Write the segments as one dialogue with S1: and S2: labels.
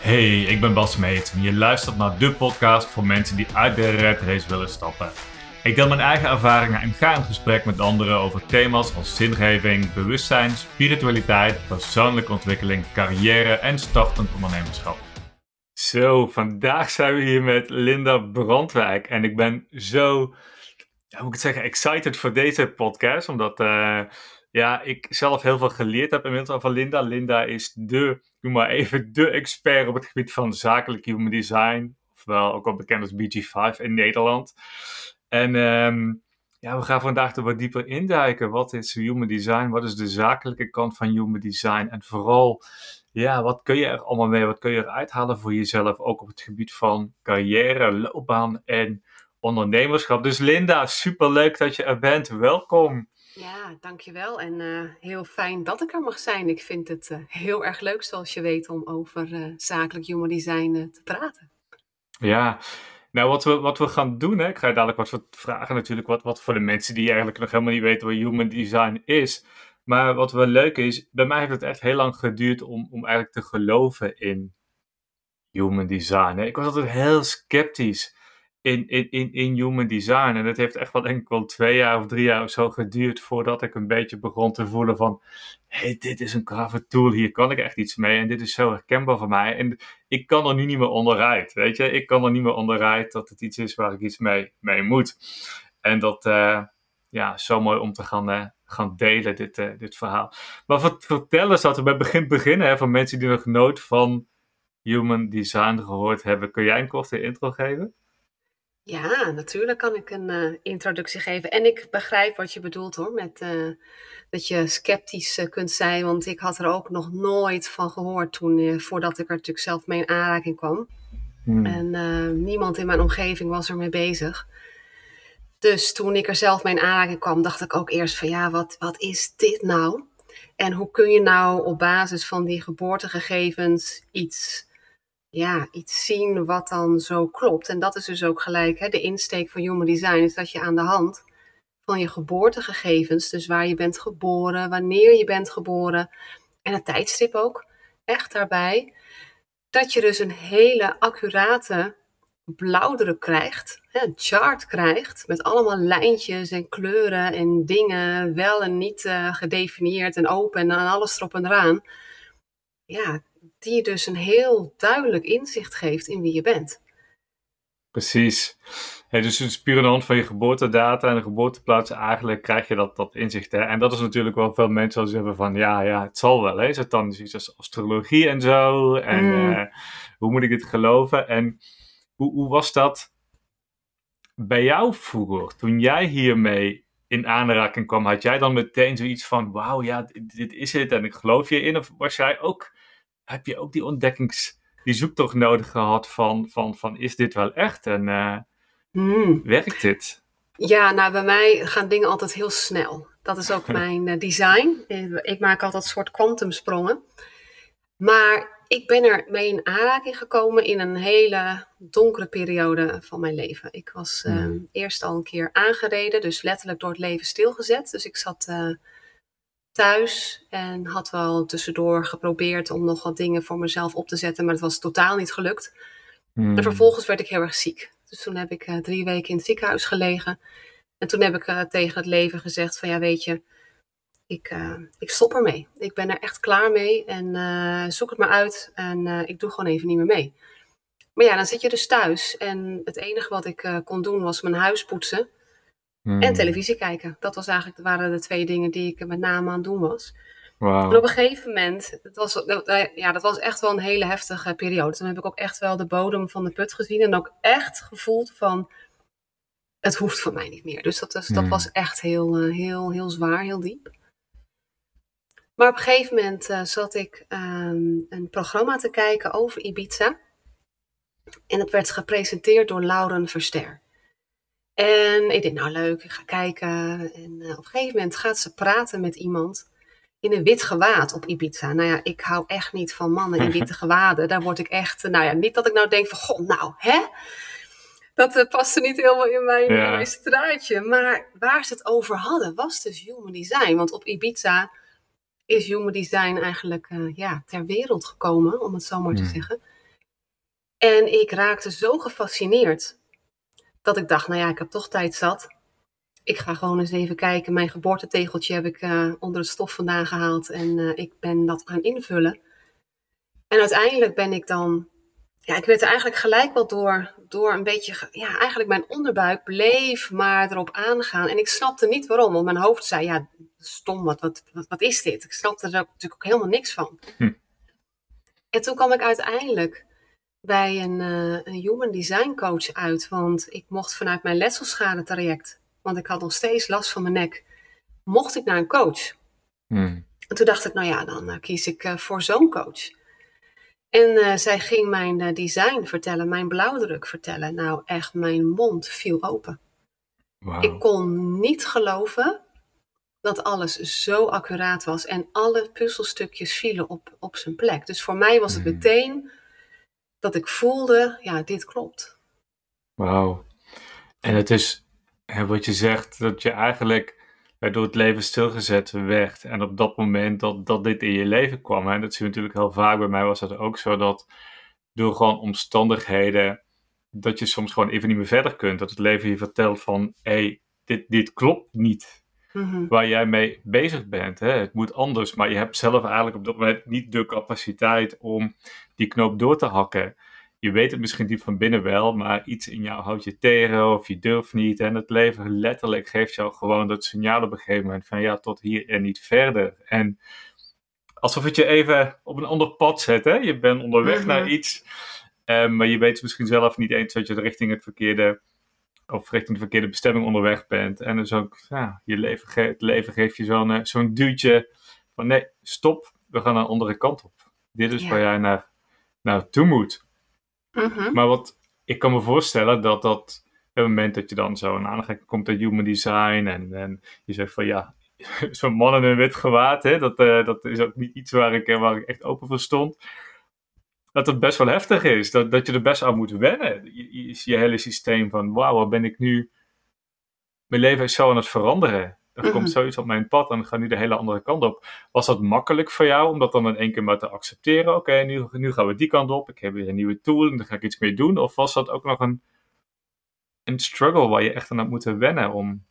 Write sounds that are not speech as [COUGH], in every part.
S1: Hey, ik ben Bas Meet en je luistert naar de podcast voor mensen die uit de red race willen stappen. Ik deel mijn eigen ervaringen en ga in gesprek met anderen over thema's als zingeving, bewustzijn, spiritualiteit, persoonlijke ontwikkeling, carrière en startend ondernemerschap. Zo, vandaag zijn we hier met Linda Brandwijk en ik ben zo, hoe moet ik het zeggen, excited voor deze podcast, omdat uh, ja, ik zelf heel veel geleerd heb inmiddels van Linda. Linda is de noem maar even, de expert op het gebied van zakelijk human design. Ofwel ook al bekend als BG5 in Nederland. En um, ja, we gaan vandaag er wat dieper induiken. Wat is human design? Wat is de zakelijke kant van human design? En vooral, ja, wat kun je er allemaal mee? Wat kun je eruit halen voor jezelf? Ook op het gebied van carrière, loopbaan en ondernemerschap. Dus Linda, super leuk dat je er bent. Welkom.
S2: Ja, dankjewel. En uh, heel fijn dat ik er mag zijn. Ik vind het uh, heel erg leuk, zoals je weet, om over uh, zakelijk human design te praten.
S1: Ja, nou wat we, wat we gaan doen, hè, ik ga je dadelijk wat vragen natuurlijk, wat, wat voor de mensen die eigenlijk nog helemaal niet weten wat human design is. Maar wat wel leuk is, bij mij heeft het echt heel lang geduurd om, om eigenlijk te geloven in human design. Hè. Ik was altijd heel sceptisch in, in, in, in human design. En het heeft echt wel denk ik wel twee jaar of drie jaar of zo geduurd voordat ik een beetje begon te voelen van, hey, dit is een grave tool, hier kan ik echt iets mee en dit is zo herkenbaar voor mij. En ik kan er nu niet meer onderuit, weet je. Ik kan er niet meer onderuit dat het iets is waar ik iets mee, mee moet. En dat, uh, ja, zo mooi om te gaan, uh, gaan delen, dit, uh, dit verhaal. Maar vertel eens dat we bij begin beginnen, hè, van mensen die nog nooit van human design gehoord hebben. Kun jij een korte intro geven?
S2: Ja, natuurlijk kan ik een uh, introductie geven. En ik begrijp wat je bedoelt hoor, met uh, dat je sceptisch uh, kunt zijn. Want ik had er ook nog nooit van gehoord toen, voordat ik er natuurlijk zelf mee in aanraking kwam. Hmm. En niemand in mijn omgeving was ermee bezig. Dus toen ik er zelf mee in aanraking kwam, dacht ik ook eerst van ja, wat, wat is dit nou? En hoe kun je nou op basis van die geboortegegevens iets ja, iets zien wat dan zo klopt. En dat is dus ook gelijk hè, de insteek van Human Design, is dat je aan de hand van je geboortegegevens, dus waar je bent geboren, wanneer je bent geboren en het tijdstip ook, echt daarbij, dat je dus een hele accurate blauwdruk krijgt, een chart krijgt met allemaal lijntjes en kleuren en dingen, wel en niet uh, gedefinieerd en open en alles erop en eraan. Ja, die je dus een heel duidelijk inzicht geeft in wie je bent.
S1: Precies. dus het puur aan de hand van je geboortedata en de geboorteplaats eigenlijk krijg je dat, dat inzicht. Hè? En dat is natuurlijk wel veel mensen al zeggen van ja, ja, het zal wel. Hè? Is het dan iets als astrologie en zo? En mm. uh, hoe moet ik dit geloven? En hoe, hoe was dat bij jou vroeger? Toen jij hiermee in aanraking kwam, had jij dan meteen zoiets van wauw, ja, dit, dit is het en ik geloof je in? Of was jij ook heb je ook die ontdekkings, die zoektocht nodig gehad van, van, van is dit wel echt en uh, hmm. werkt dit?
S2: Ja, nou bij mij gaan dingen altijd heel snel. Dat is ook [LAUGHS] mijn uh, design. Ik maak altijd soort kwantumsprongen. Maar ik ben er mee in aanraking gekomen in een hele donkere periode van mijn leven. Ik was uh, eerst al een keer aangereden, dus letterlijk door het leven stilgezet. Dus ik zat thuis en had wel tussendoor geprobeerd om nog wat dingen voor mezelf op te zetten, maar het was totaal niet gelukt. En hmm. vervolgens werd ik heel erg ziek. Dus toen heb ik uh, drie weken in het ziekenhuis gelegen. En toen heb ik uh, tegen het leven gezegd van ja weet je, ik, uh, ik stop ermee. Ik ben er echt klaar mee en zoek het maar uit en ik doe gewoon even niet meer mee. Maar ja, dan zit je dus thuis en het enige wat ik kon doen was mijn huis poetsen. En hmm. televisie kijken. Dat was eigenlijk, waren de twee dingen die ik met name aan het doen was. Wow. En op een gegeven moment, het was, ja, dat was echt wel een hele heftige periode. Toen heb ik ook echt wel de bodem van de put gezien. En ook echt gevoeld van, het hoeft van mij niet meer. Dus dat, was, dat hmm. was echt heel, eh, heel, heel zwaar, heel diep. Maar op een gegeven moment uh, zat ik um, een programma te kijken over Ibiza. En het werd gepresenteerd door Lauren Verster. En ik denk, nou leuk, ik ga kijken. En uh, op een gegeven moment gaat ze praten met iemand in een wit gewaad op Ibiza. Nou ja, ik hou echt niet van mannen in witte [LAUGHS] gewaden. Daar word ik echt, nou ja, niet dat ik nou denk van, god, nou, hè? Dat uh, paste niet helemaal in mijn, ja. mijn, straatje. Maar waar ze het over hadden, was dus human design. Want op Ibiza is human design eigenlijk uh, ja, ter wereld gekomen, om het zo maar te hmm. zeggen. En ik raakte zo gefascineerd dat ik dacht, nou ja, ik heb toch tijd zat. Ik ga gewoon eens even kijken. Mijn geboortetegeltje heb ik uh, onder het stof vandaan gehaald en uh, ik ben dat gaan invullen. En uiteindelijk ben ik dan, ja, ik werd er eigenlijk gelijk wel door, door een beetje, ja, eigenlijk mijn onderbuik bleef maar erop aangaan. En ik snapte niet waarom, want mijn hoofd zei, ja, stom, wat, wat, wat, wat is dit? Ik snapte er natuurlijk ook helemaal niks van. Hm. En toen kwam ik uiteindelijk bij een, uh, een human design coach uit, want ik mocht vanuit mijn letselschade traject, want ik had nog steeds last van mijn nek, mocht ik naar een coach. Hmm. En toen dacht ik, nou ja, dan uh, kies ik uh, voor zo'n coach. En zij ging mijn design vertellen, mijn blauwdruk vertellen. Nou, echt, mijn mond viel open. Wow. Ik kon niet geloven dat alles zo accuraat was en alle puzzelstukjes vielen op, op zijn plek. Dus voor mij was het hmm. meteen dat ik voelde, ja, dit klopt.
S1: Wauw. En het is wat je zegt, dat je eigenlijk door het leven stilgezet werd. En op dat moment dat, dat dit in je leven kwam. En dat zie je natuurlijk heel vaak. Bij mij was dat ook zo dat door gewoon omstandigheden. dat je soms gewoon even niet meer verder kunt. Dat het leven je vertelt van: hé, hey, dit, dit klopt niet. Mhm. Waar jij mee bezig bent. Hè? Het moet anders, maar je hebt zelf eigenlijk op dat moment niet de capaciteit om die knoop door te hakken. Je weet het misschien diep van binnen wel, maar iets in jou houdt je tegen of je durft niet. En het leven letterlijk geeft jou gewoon dat signaal op een gegeven moment van ja, tot hier en niet verder. En alsof het je even op een ander pad zet. Hè? Je bent onderweg mhm. naar iets, eh, maar je weet misschien zelf niet eens dat je richting het verkeerde of richting de verkeerde bestemming onderweg bent. En dus ook, ja, je leven het leven geeft je zo'n uh, zo'n duwtje van nee, stop, we gaan naar een andere kant op. Dit is waar jij naar, naartoe moet. Mhm. Maar wat ik kan me voorstellen dat dat het moment dat je dan zo een aanraking komt met human design en, en je zegt van ja, [LAUGHS] zo'n man in een wit gewaad, hè, dat, uh, dat is ook niet iets waar ik, eh, waar ik echt open voor stond dat het best wel heftig is. Dat, dat je er best aan moet wennen. Je, je, hele systeem van, wauw, wat ben ik nu... Mijn leven is zo aan het veranderen. Er komt mhm. zoiets op mijn pad en ik ga nu de hele andere kant op. Was dat makkelijk voor jou om dat dan in één keer maar te accepteren? Oké, nu, nu gaan we die kant op. Ik heb weer een nieuwe tool en daar ga ik iets mee doen. Of was dat ook nog een, een struggle waar je echt aan had moeten wennen om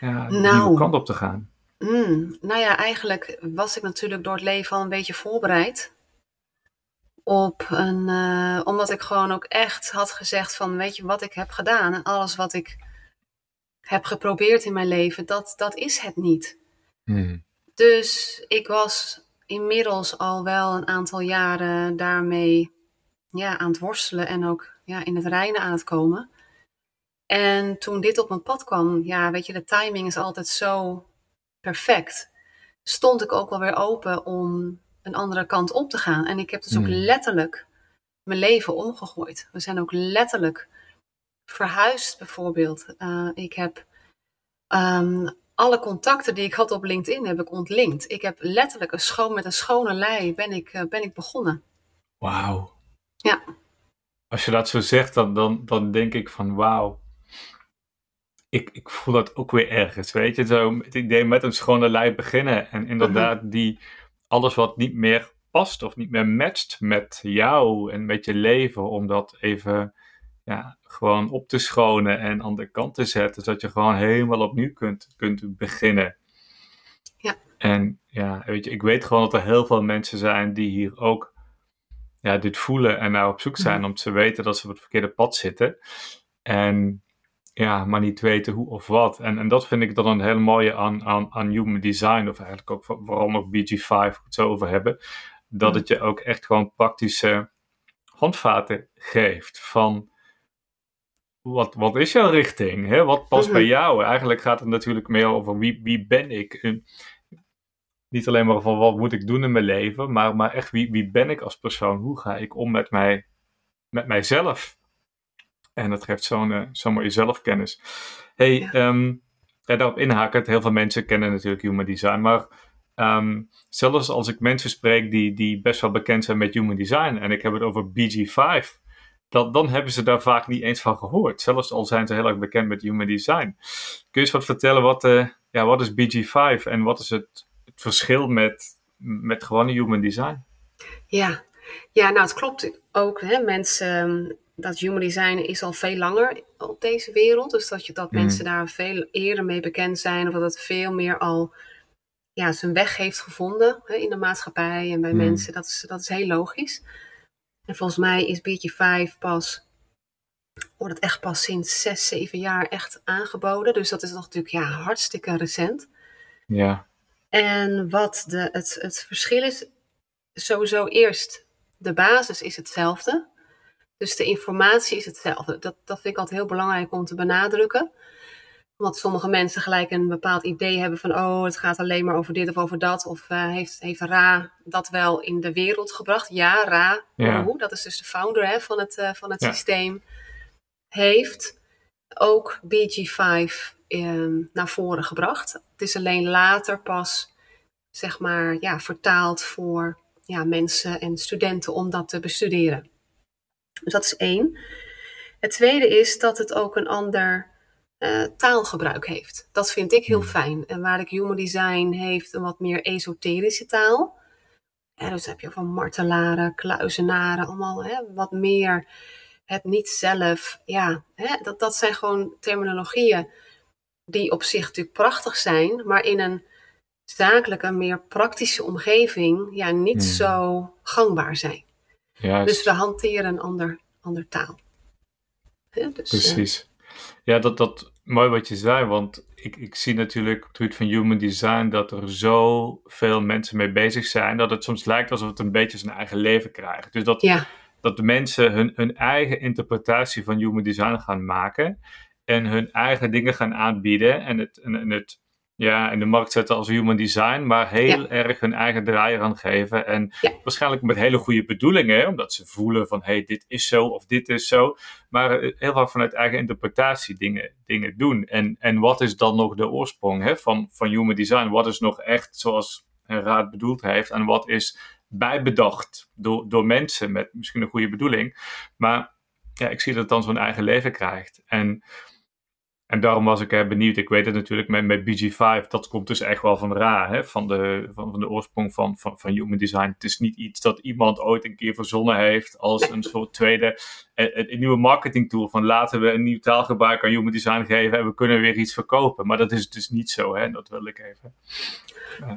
S1: ja, de nou, nieuwe kant op te gaan?
S2: Mm, nou ja, eigenlijk was ik natuurlijk door het leven al een beetje voorbereid op een, uh, omdat ik gewoon ook echt had gezegd van, weet je wat ik heb gedaan en alles wat ik heb geprobeerd in mijn leven, dat, dat is het niet. Hmm. Dus ik was inmiddels al wel een aantal jaren daarmee ja, aan het worstelen en ook ja, in het reinen aan het komen. En toen dit op mijn pad kwam, ja, weet je, de timing is altijd zo perfect. Stond ik ook wel weer open om een andere kant op te gaan. En ik heb dus ook hmm. letterlijk mijn leven omgegooid. We zijn ook letterlijk verhuisd, bijvoorbeeld. Uh, ik heb um, alle contacten die ik had op LinkedIn heb ik ontlinkt. Ik heb letterlijk een schoon met een schone lei ben ik, uh, ben ik begonnen.
S1: Wauw.
S2: Ja.
S1: Als je dat zo zegt, dan, dan, dan denk ik van wauw. Ik, ik voel dat ook weer ergens, weet je. Zo het idee met een schone lei beginnen. En inderdaad, mhm. die alles wat niet meer past of niet meer matcht met jou en met je leven, om dat even ja, gewoon op te schonen en aan de kant te zetten, zodat je gewoon helemaal opnieuw kunt, kunt beginnen.
S2: Ja.
S1: En ja, weet je, ik weet gewoon dat er heel veel mensen zijn die hier ook ja, dit voelen en naar op zoek zijn mhm. om te weten dat ze op het verkeerde pad zitten. En ja, maar niet weten hoe of wat. En, en dat vind ik dan een hele mooie aan, aan, aan human design, of eigenlijk ook vooral nog BG5, het zo over hebben. Dat het je ook echt gewoon praktische handvaten geeft van wat, wat is jouw richting? Hè? Wat past bij mhm. jou? Eigenlijk gaat het natuurlijk meer over wie, wie ben ik? niet alleen maar van wat moet ik doen in mijn leven, maar, maar echt wie, wie ben ik als persoon? Hoe ga ik om met, mij, met mijzelf? En dat geeft zo'n uh, zo mooie zelfkennis. hey, ja. Ehm, daarop inhaken. Heel veel mensen kennen natuurlijk human design. Maar um, zelfs als ik mensen spreek die, die best wel bekend zijn met human design. En ik heb het over BG5. Dat, dan hebben ze daar vaak niet eens van gehoord. Zelfs al zijn ze heel erg bekend met human design. Kun je eens wat vertellen? Wat, uh, ja, wat is BG5 en wat is het, het verschil met, met gewone human design?
S2: Ja, Ja, nou het klopt ook. Hè. Mensen, dat human design is al veel langer op deze wereld. Dus dat, je, dat
S1: Mhm.
S2: mensen daar veel eerder mee bekend zijn. Of dat het veel meer al ja, zijn weg heeft gevonden hè, in de maatschappij en bij
S1: Mhm.
S2: mensen. Dat is, dat is heel logisch. En volgens mij is BG5 pas, wordt het echt pas sinds zes, zeven jaar echt aangeboden. Dus dat is nog natuurlijk ja, hartstikke recent.
S1: Ja.
S2: En wat de, het, het verschil is, sowieso eerst, de basis is hetzelfde. Dus de informatie is hetzelfde. Dat, dat vind ik altijd heel belangrijk om te benadrukken. Omdat sommige mensen gelijk een bepaald idee hebben van, oh, het gaat alleen maar over dit of over dat. Of eh, heeft, heeft Ra dat wel in de wereld gebracht? Ja, Ra,
S1: Ja.
S2: Uru, dat is dus de founder hè, van het, eh, van het
S1: Ja.
S2: systeem, heeft ook BG5 ehm, naar voren gebracht. Het is alleen later pas, zeg maar, ja, vertaald voor ja, mensen en studenten om dat te bestuderen. Dus dat is één. Het tweede is dat het ook een ander eh, taalgebruik heeft. Dat vind ik heel
S1: Hmm.
S2: fijn. En waar ik Human Design heeft een wat meer esoterische taal. Ja, dus heb je van martelaren, kluizenaren, allemaal hè, wat meer het niet zelf. Ja, hè, dat, dat zijn gewoon terminologieën die op zich natuurlijk prachtig zijn, maar in een zakelijke, meer praktische omgeving ja, niet
S1: Hmm.
S2: zo gangbaar zijn.
S1: Juist.
S2: Dus we hanteren een ander, ander taal. Hè, dus, eh,
S1: Precies. Ja, dat, dat mooi wat je zei, want ik, ik zie natuurlijk op het gebied van human design dat er zoveel mensen mee bezig zijn, dat het soms lijkt alsof het een beetje zijn eigen leven krijgt. Dus dat,
S2: ja,
S1: dat de mensen hun, hun eigen interpretatie van human design gaan maken en hun eigen dingen gaan aanbieden en het, en, en het ja, in de markt zetten als human design, maar heel erg hun eigen draai eraan geven. En
S2: Ja.
S1: waarschijnlijk met hele goede bedoelingen, omdat ze voelen van hé, hey, dit is zo of dit is zo. Maar eh, heel vaak vanuit eigen interpretatie dingen, dingen doen. En, en wat is dan nog de oorsprong hè, van, van human design? Wat is nog echt zoals een raad bedoeld heeft en wat is bijbedacht door, door mensen met misschien een goede bedoeling. Maar ja, ik zie dat het dan zo'n eigen leven krijgt. En, en daarom was ik eh, benieuwd. Ik weet het natuurlijk met, met BG5, dat komt dus echt wel van Ra, hè? Van, de, van, van de oorsprong van, van, van human design. Het is niet iets dat iemand ooit een keer verzonnen heeft als een soort tweede, een, een nieuwe marketing tool. Van laten we een nieuw taalgebruik aan human design geven en we kunnen weer iets verkopen. Maar dat is dus niet zo, hè? Dat wil ik even.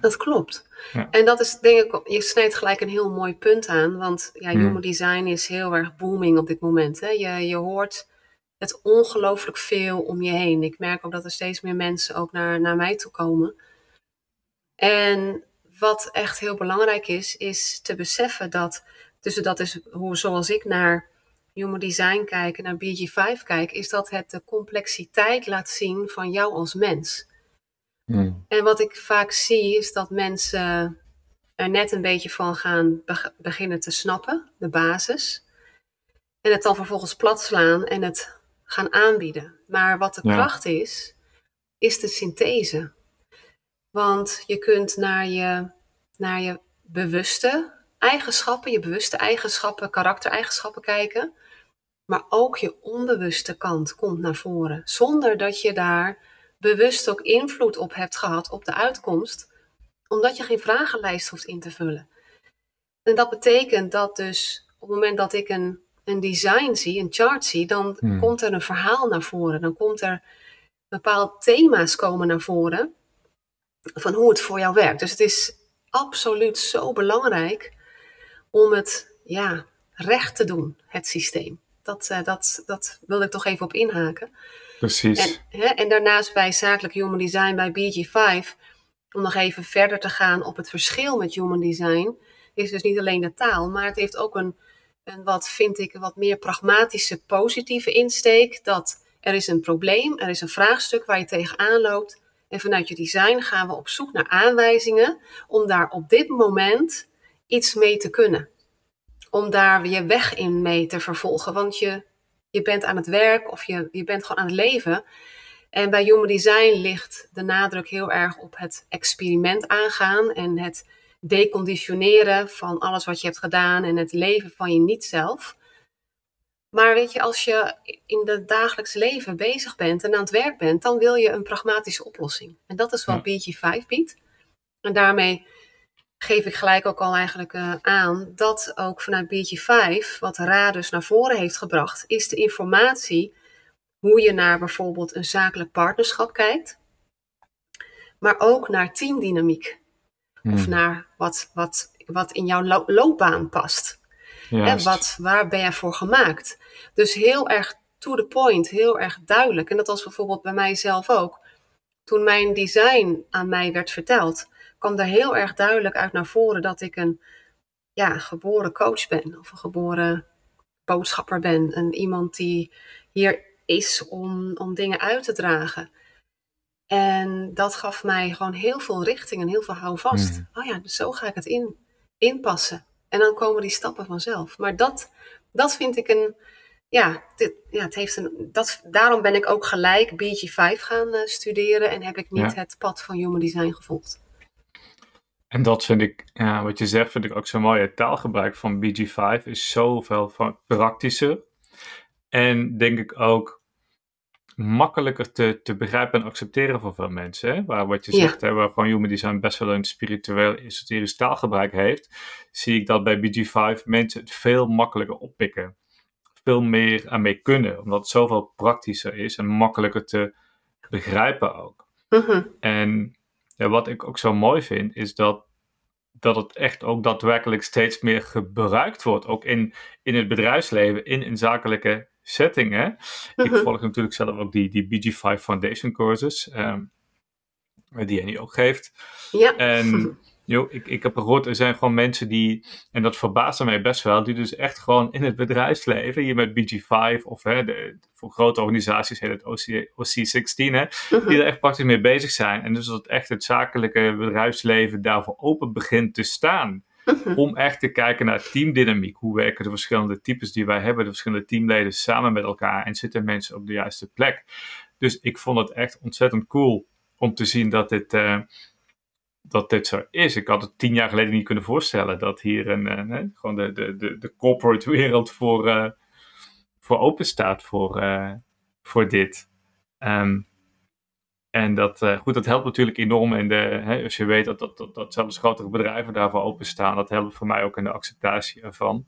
S2: dat klopt.
S1: Ja.
S2: En dat is denk ik, je snijdt gelijk een heel mooi punt aan. Want ja,
S1: Hmm.
S2: human design is heel erg booming op dit moment. Hè. Je, je hoort het ongelooflijk veel om je heen. Ik merk ook dat er steeds meer mensen ook naar, naar mij toe komen. En wat echt heel belangrijk is, is te beseffen dat, dus dat is hoe, zoals ik naar Human Design kijk en naar BG5 kijk, is dat het de complexiteit laat zien van jou als mens.
S1: Hmm.
S2: En wat ik vaak zie is dat mensen er net een beetje van gaan beg- beginnen te snappen, de basis. En het dan vervolgens plat slaan en het gaan aanbieden. Maar wat de
S1: Ja.
S2: kracht is, is de synthese. Want je kunt naar je, naar je bewuste eigenschappen, je bewuste eigenschappen, karaktereigenschappen kijken. Maar ook je onbewuste kant komt naar voren. Zonder dat je daar bewust ook invloed op hebt gehad op de uitkomst. Omdat je geen vragenlijst hoeft in te vullen. En dat betekent dat dus op het moment dat ik een, een design zie, een chart zie, dan
S1: Hmm.
S2: komt er een verhaal naar voren. Dan komt er bepaalde thema's komen naar voren van hoe het voor jou werkt. Dus het is absoluut zo belangrijk om het ja, recht te doen, het systeem. Dat, eh, dat, dat wilde ik toch even op inhaken.
S1: Precies.
S2: En, hè, en daarnaast bij zakelijk human design, bij BG5, om nog even verder te gaan op het verschil met human design, is dus niet alleen de taal, maar het heeft ook een, een wat vind ik, wat meer pragmatische, positieve insteek. Dat er is een probleem, er is een vraagstuk waar je tegenaan loopt. En vanuit je design gaan we op zoek naar aanwijzingen om daar op dit moment iets mee te kunnen. Om daar je weg in mee te vervolgen. Want je, je bent aan het werk of je, je bent gewoon aan het leven. En bij Human Design ligt de nadruk heel erg op het experiment aangaan en het deconditioneren van alles wat je hebt gedaan en het leven van je niet-zelf. Maar weet je, als je in het dagelijks leven bezig bent en aan het werk bent, dan wil je een pragmatische oplossing. En dat is wat BG5 biedt. En daarmee geef ik gelijk ook al eigenlijk uh, aan dat ook vanuit BG5, wat Ra dus naar voren heeft gebracht, is de informatie hoe je naar bijvoorbeeld een zakelijk partnerschap kijkt, maar ook naar teamdynamiek. Of hmm. naar wat, wat, wat in jouw loopbaan past. Wat, waar ben je voor gemaakt? Dus heel erg to the point, heel erg duidelijk. En dat was bijvoorbeeld bij mijzelf ook. Toen mijn design aan mij werd verteld, kwam er heel erg duidelijk uit naar voren dat ik een ja, geboren coach ben. Of een geboren boodschapper ben. En iemand die hier is om, om dingen uit te dragen. En dat gaf mij gewoon heel veel richting en heel veel houvast. Mm. Oh ja, dus zo ga ik het in, inpassen. En dan komen die stappen vanzelf. Maar dat, dat vind ik een. Ja, dit, ja het heeft een, dat, daarom ben ik ook gelijk BG5 gaan uh, studeren en heb ik niet het pad van Human Design gevolgd.
S1: En dat vind ik, ja, wat je zegt, vind ik ook zo mooi. Het taalgebruik van BG5 is zoveel van praktischer. En denk ik ook makkelijker te, te begrijpen en accepteren voor veel mensen. Hè? Waar wat je zegt, hè, waar gewoon human design best wel een spiritueel, esoterisch taalgebruik heeft, zie ik dat bij BG5 mensen het veel makkelijker oppikken. Veel meer aan mee kunnen, omdat het zoveel praktischer is en makkelijker te begrijpen ook. Mhm. En ja, wat ik ook zo mooi vind, is dat dat het echt ook daadwerkelijk steeds meer gebruikt wordt. Ook in, in het bedrijfsleven, in een zakelijke setting. Hè? Ik mhm. volg natuurlijk zelf ook die, die BG5 Foundation courses, um, die Annie ook geeft. Ja. En [LAUGHS] joh, ik, ik heb gehoord, er zijn gewoon mensen die, en dat verbaasde mij best wel, die dus echt gewoon in het bedrijfsleven, hier met BG5 of hè, de, voor grote organisaties heet het OC, OC16, hè, mhm. die er echt praktisch mee bezig zijn. En dus dat echt het zakelijke bedrijfsleven daarvoor open begint te staan. [LAUGHS] Om echt te kijken naar teamdynamiek. Hoe werken de verschillende types die wij hebben, de verschillende teamleden samen met elkaar en zitten mensen op de juiste plek. Dus ik vond het echt ontzettend cool om te zien dat dit, uh, dat dit zo is. Ik had het tien jaar geleden niet kunnen voorstellen dat hier een, uh, gewoon de, de, de, de corporate wereld voor, uh, voor open staat voor, voor dit. Um, en dat, uh, goed, dat helpt natuurlijk enorm in de, hè, als je weet dat, dat, dat, dat zelfs grotere bedrijven daarvoor openstaan, dat helpt voor mij ook in de acceptatie ervan.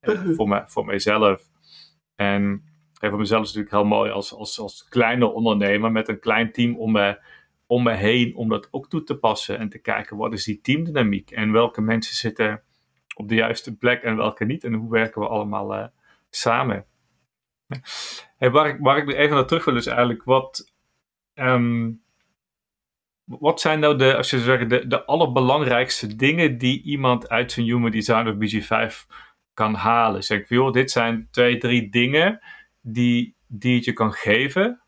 S1: Uh, voor, mij, voor mijzelf. En voor mezelf is het natuurlijk heel mooi als, als, als kleine ondernemer met een klein team om me, om me heen, om dat ook toe te passen en te kijken wat is die teamdynamiek en welke mensen zitten op de juiste plek en welke niet en hoe werken we allemaal uh, samen. Hey, waar, ik, waar ik even naar terug wil is eigenlijk wat, Ehm, wat zijn nou de, als je zeggen, de, de allerbelangrijkste dingen die iemand uit zijn Human Design of BG5 kan halen? Zeg ik, joh, dit zijn twee, drie dingen die, die het je kan geven,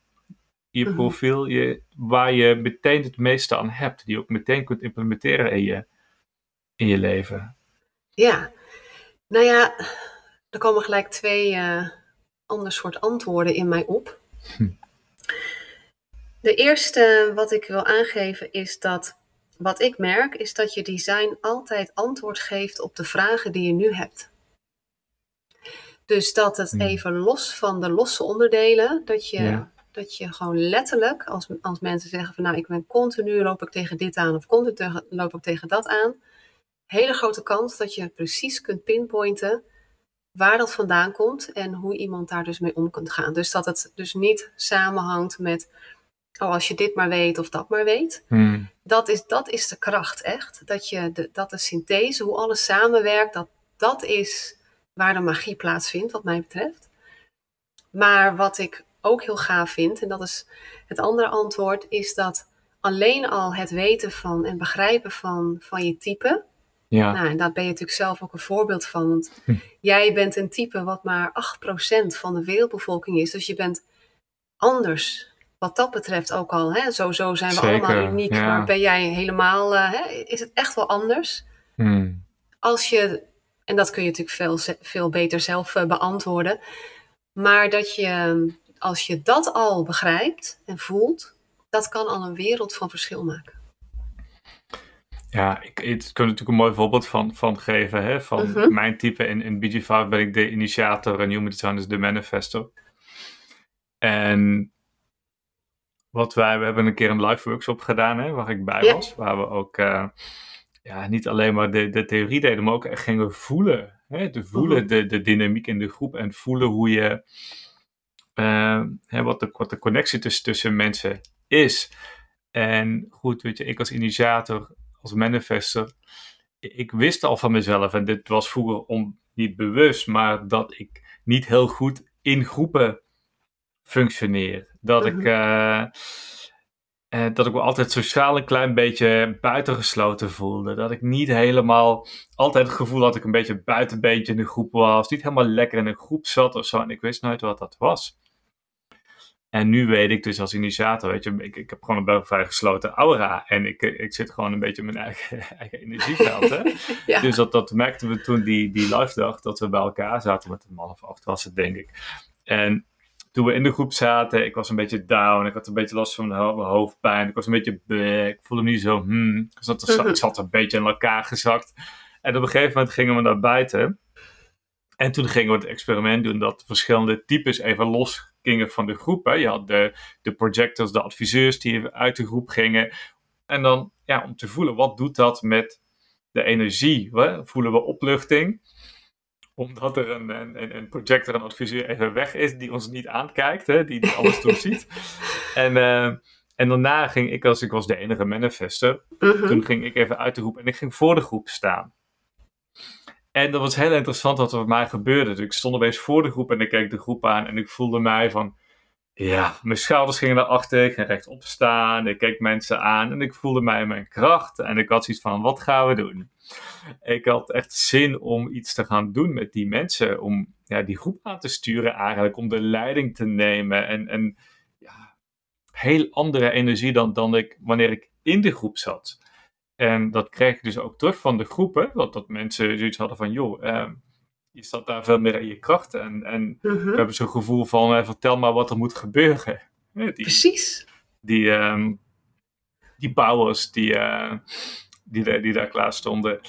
S1: je mhm. profiel, je, waar je meteen het meeste aan hebt, die je ook meteen kunt implementeren in je, in je leven.
S2: Ja, nou ja, er komen gelijk twee uh, ander soort antwoorden in mij op. Hm. De eerste wat ik wil aangeven is dat wat ik merk is dat je design altijd antwoord geeft op de vragen die je nu hebt. Dus dat het hmm. even los van de losse onderdelen, dat je, dat je gewoon letterlijk, als, als mensen zeggen van nou ik ben continu loop ik tegen dit aan of continu loop ik tegen dat aan, hele grote kans dat je precies kunt pinpointen waar dat vandaan komt en hoe iemand daar dus mee om kunt gaan. Dus dat het dus niet samenhangt met oh, als je dit maar weet of dat maar weet. Hmm. Dat, is, dat is de kracht echt. Dat, je de, dat de synthese, hoe alles samenwerkt, dat, dat is waar de magie plaatsvindt, wat mij betreft. Maar wat ik ook heel gaaf vind, en dat is het andere antwoord, is dat alleen al het weten van en begrijpen van, van je type. Ja. Nou, en daar ben je natuurlijk zelf ook een voorbeeld van. Want hm. jij bent een type wat maar 8% van de wereldbevolking is. Dus je bent anders wat dat betreft ook al. Hè? Sowieso zijn we allemaal uniek, maar ben jij helemaal, uh, hè? is het echt wel anders? Hmm. Als je, en dat kun je natuurlijk veel, veel beter zelf uh, beantwoorden, maar dat je, als je dat al begrijpt en voelt, dat kan al een wereld van verschil maken.
S1: Ja, ik, het kun natuurlijk een mooi voorbeeld van, van geven. Hè? Van mhm. mijn type in, in BG5 ben ik de initiator en Human Design is de manifesto. En wat wij, we hebben een keer een live workshop gedaan, hè, waar ik bij was. Waar we ook uh, ja, niet alleen maar de, de theorie deden, maar ook echt gingen voelen. Hè? Te voelen
S2: Mhm.
S1: de, de dynamiek in de groep en voelen hoe je, eh, hè, wat, de, wat de connectie tussen, tussen mensen is. En goed, weet je, ik als initiator, als manifester, ik wist al van mezelf, en dit was vroeger om, niet bewust, maar dat ik niet heel goed in groepen functioneer. Dat ik.
S2: Mhm.
S1: eh, eh, dat ik me altijd sociaal een klein beetje buitengesloten voelde. Dat ik niet helemaal. altijd het gevoel had dat ik een beetje buitenbeentje in de groep was. Niet helemaal lekker in een groep zat of zo. En ik wist nooit wat dat was. En nu weet ik dus als initiator, weet je, ik, ik heb gewoon een vrij gesloten aura. En ik, ik zit gewoon een beetje in mijn eigen, [LAUGHS] eigen energieveld. Hè? [LAUGHS]
S2: Ja.
S1: Dus dat, dat merkten we toen die, die live dag, dat we bij elkaar zaten met een man of acht was het, denk ik. En toen we in de groep zaten, ik was een beetje down, ik had een beetje last van mijn, ho- mijn hoofdpijn, ik was een beetje bleh, ik voelde me niet zo, hmm, ik zat, [LAUGHS] er- ik zat een beetje in elkaar gezakt. En op een gegeven moment gingen we naar buiten. En toen gingen we het experiment doen dat verschillende types even los gingen van de groep. Hè. Je had de, de projectors, de adviseurs die even uit de groep gingen. En dan, ja, om te voelen, wat doet dat met de energie? Hè? Voelen we opluchting? Omdat er een, een, een projector, een adviseur even weg is, die ons niet aankijkt, hè? Die, die alles doorziet. [LAUGHS] En, eh, en daarna ging ik, als ik was de enige manifester,
S2: Mhm.
S1: toen ging ik even uit de groep en ik ging voor de groep staan. En dat was heel interessant wat er met mij gebeurde. Dus ik stond opeens voor de groep en ik keek de groep aan en ik voelde mij van... Ja, mijn schouders gingen naar achter, ik ging rechtop staan, ik keek mensen aan en ik voelde mij in mijn kracht. En ik had zoiets van, wat gaan we doen? Ik had echt zin om iets te gaan doen met die mensen, om ja, die groep aan te sturen eigenlijk, om de leiding te nemen. En, en ja, heel andere energie dan, dan ik wanneer ik in de groep zat. En dat kreeg ik dus ook terug van de groepen, dat, dat mensen zoiets hadden van, joh, eh, je staat daar veel meer in je kracht. En, en
S2: Mhm.
S1: we hebben zo'n gevoel van, eh, vertel maar wat er moet gebeuren. [LAUGHS] Die,
S2: Precies.
S1: die, ehm, die powers die, eh, die, daar- die daar klaar stonden.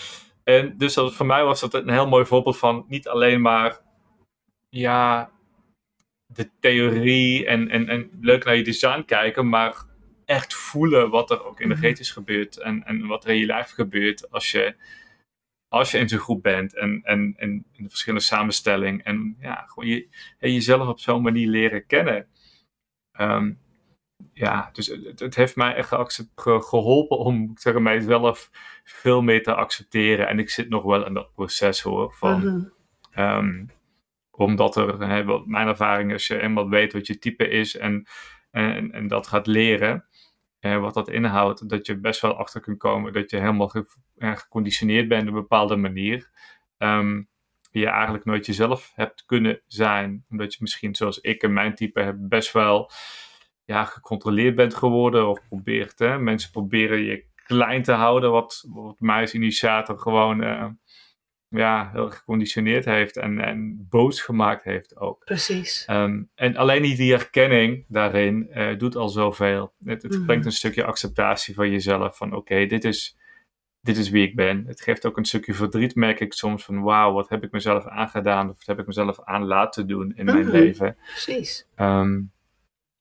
S1: En dus dat, voor mij was dat een heel mooi voorbeeld van niet alleen maar ja, de theorie en, en, en leuk naar je design kijken, maar echt voelen wat er ook energetisch gebeurt en, en wat er in je lijf gebeurt als je, als je in zo'n groep bent en, en, en in de verschillende samenstelling en ja, gewoon je, en jezelf op zo'n manier leren kennen. Ehm, ja, dus het, het heeft mij echt geholpen om zeg, mijzelf veel meer te accepteren. En ik zit nog wel in dat proces hoor. Van. Ehm, omdat er, hè, wat mijn ervaring is, als je eenmaal weet wat je type is en, en, en dat gaat leren, eh, wat dat inhoudt, dat je best wel achter kunt komen dat je helemaal ge, geconditioneerd bent op een bepaalde manier. Ehm, je eigenlijk nooit jezelf hebt kunnen zijn, omdat je misschien zoals ik en mijn type heb best wel ja, gecontroleerd bent geworden of probeert. Hè? Mensen proberen je klein te houden, wat, wat mij als initiator gewoon eh, ja, heel erg geconditioneerd heeft en, en boos gemaakt heeft ook.
S2: Precies.
S1: Ehm, en alleen die, herkenning daarin eh, doet al zoveel. Het, het
S2: Mhm.
S1: brengt een stukje acceptatie van jezelf. Van oké, dit, is, dit is wie ik ben. Het geeft ook een stukje verdriet, merk ik soms. Van wauw, wat heb ik mezelf aangedaan? Of wat heb ik mezelf aan laten doen in mijn
S2: Mhm.
S1: leven?
S2: Precies.
S1: Ehm,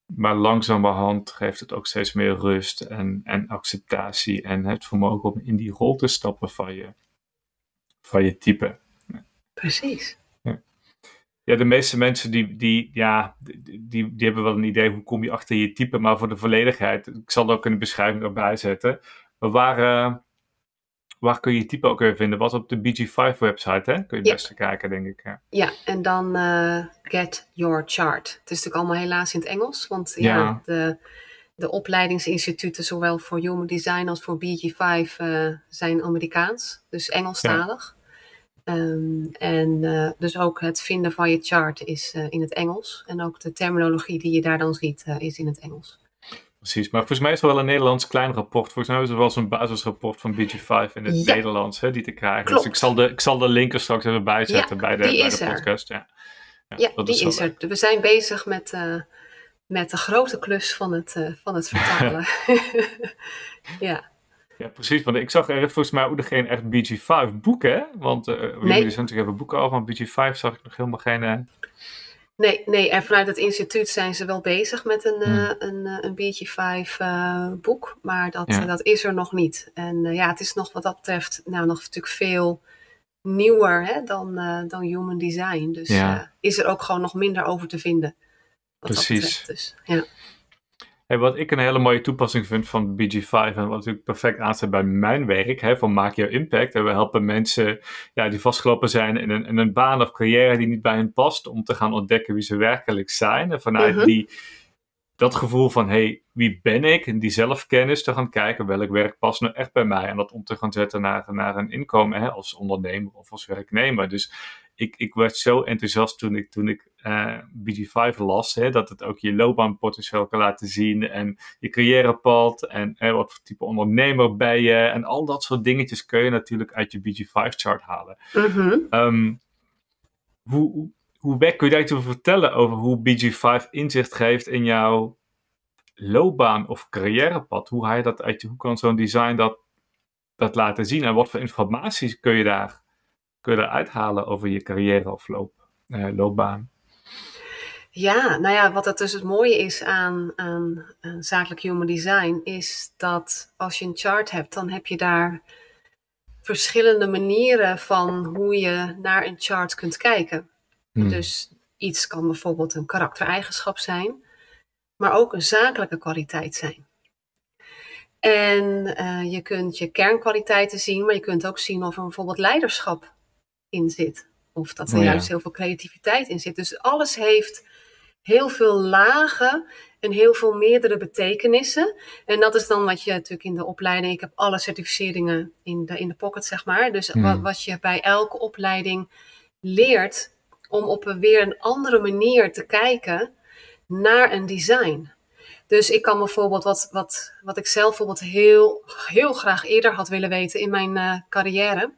S1: maar langzamerhand geeft het ook steeds meer rust en, en acceptatie. En het vermogen om in die rol te stappen van je, van je type.
S2: Precies.
S1: Ja, de meeste mensen die, die, ja, die, die, hebben wel een idee hoe kom je achter je type, maar voor de volledigheid, ik zal er ook in de beschrijving erbij zetten. Maar waar, waar kun je je type ook weer vinden? Wat op de BG5 website, hè? Kun je het
S2: Ja.
S1: beste kijken, denk ik. Ja.
S2: Ja, en dan eh, get your chart. Het is natuurlijk allemaal helaas in het Engels, want ja,
S1: Ja.
S2: de, de opleidingsinstituten, zowel voor Human Design als voor BG5, eh, zijn Amerikaans, dus Engelstalig. Ehm, en eh, dus ook het vinden van je chart is eh, in het Engels. En ook de terminologie die je daar dan ziet is in het Engels.
S1: Precies, maar volgens mij is er wel een Nederlands klein rapport. Volgens mij is er wel zo'n basisrapport van BG5 in het
S2: Ja.
S1: Nederlands hè, die te krijgen.
S2: Klopt.
S1: Dus ik zal, de, ik zal de link er straks even bijzetten bij de, bij de podcast. Ja,
S2: Ja, die is er. We zijn bezig met, met de grote klus van het, eh, van het vertalen. [LAUGHS] [LAUGHS] ja.
S1: Ja, precies. Want ik zag er volgens mij ook nog geen echt BG5 boeken, hè? Want uh,
S2: Nee.
S1: jullie zijn natuurlijk even boeken over, maar BG5 zag ik nog helemaal geen... eh,
S2: Nee, nee, en vanuit het instituut zijn ze wel bezig met een,
S1: Hmm.
S2: een, een BG5 eh, boek, maar dat,
S1: Ja.
S2: dat is er nog niet. En ja, het is nog wat dat betreft nou, nog natuurlijk veel nieuwer hè, dan, dan human design. Dus
S1: Ja.
S2: is er ook gewoon nog minder over te vinden.
S1: Precies.
S2: Dus, ja.
S1: Hey, wat ik een hele mooie toepassing vind van BG5 en wat natuurlijk perfect aansluit bij mijn werk, hè, van Maak Jouw Impact. En we helpen mensen ja, die vastgelopen zijn in een, in een baan of carrière die niet bij hen past, om te gaan ontdekken wie ze werkelijk zijn. En vanuit
S2: Mhm.
S1: die, dat gevoel van, hey, wie ben ik? En die zelfkennis te gaan kijken, welk werk past nou echt bij mij? En dat om te gaan zetten naar, naar een inkomen hè, als ondernemer of als werknemer. Dus ik, ik werd zo enthousiast toen ik, toen ik eh, BG5 las, hè, dat het ook je loopbaanpotentieel kan laten zien en je carrièrepad en hè, wat voor type ondernemer ben je en al dat soort dingetjes kun je natuurlijk uit je BG5-chart halen.
S2: Mhm.
S1: Ehm, hoe, hoe, kun je daar iets over vertellen over hoe BG5 inzicht geeft in jouw loopbaan of carrièrepad? Hoe, hij dat uit je, hoe kan zo'n design dat, dat laten zien en wat voor informatie kun je daar, kun je daar uithalen over je carrière of loop, eh, loopbaan?
S2: Ja, nou ja, wat het dus het mooie is aan, aan, aan zakelijk human design, is dat als je een chart hebt, dan heb je daar verschillende manieren van hoe je naar een chart kunt kijken.
S1: Hmm.
S2: Dus iets kan bijvoorbeeld een karaktereigenschap zijn, maar ook een zakelijke kwaliteit zijn. En eh, je kunt je kernkwaliteiten zien, maar je kunt ook zien of er bijvoorbeeld leiderschap in zit. Of dat er
S1: Oh ja.
S2: juist heel veel creativiteit in zit. Dus alles heeft heel veel lagen en heel veel meerdere betekenissen. En dat is dan wat je natuurlijk in de opleiding. Ik heb alle certificeringen in de, in de pocket, zeg maar. Dus
S1: Hmm.
S2: wat, wat je bij elke opleiding leert om op een weer een andere manier te kijken naar een design. Dus ik kan bijvoorbeeld, wat, wat, wat ik zelf bijvoorbeeld heel, heel graag eerder had willen weten in mijn eh, carrière,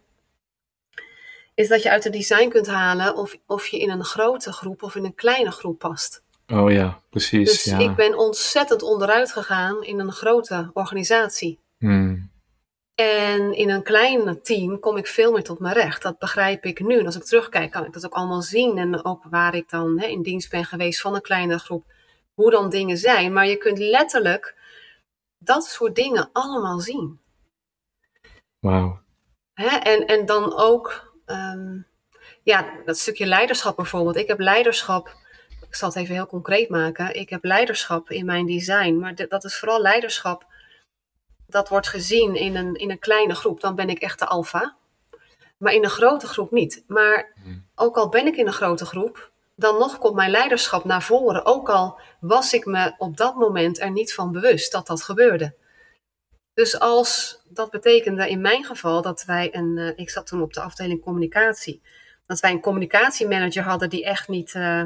S2: is dat je uit het design kunt halen of, of je in een grote groep of in een kleine groep past.
S1: Oh ja, precies.
S2: Dus
S1: ja.
S2: ik ben ontzettend onderuit gegaan in een grote organisatie.
S1: Hmm.
S2: En in een klein team kom ik veel meer tot mijn recht. Dat begrijp ik nu. En als ik terugkijk, kan ik dat ook allemaal zien. En ook waar ik dan hè, in dienst ben geweest van een kleine groep. Hoe dan dingen zijn. Maar je kunt letterlijk dat soort dingen allemaal zien.
S1: Wauw.
S2: En, en dan ook, ehm, ja, dat stukje leiderschap bijvoorbeeld. Ik heb leiderschap, ik zal het even heel concreet maken. Ik heb leiderschap in mijn design, maar dat is vooral leiderschap. Dat wordt gezien in een, in een kleine groep, dan ben ik echt de alfa. Maar in een grote groep niet. Maar
S1: Hmm.
S2: ook al ben ik in een grote groep, dan nog komt mijn leiderschap naar voren. Ook al was ik me op dat moment er niet van bewust dat dat gebeurde. Dus als dat betekende in mijn geval dat wij een, eh, ik zat toen op de afdeling communicatie, dat wij een communicatiemanager hadden die echt niet, eh,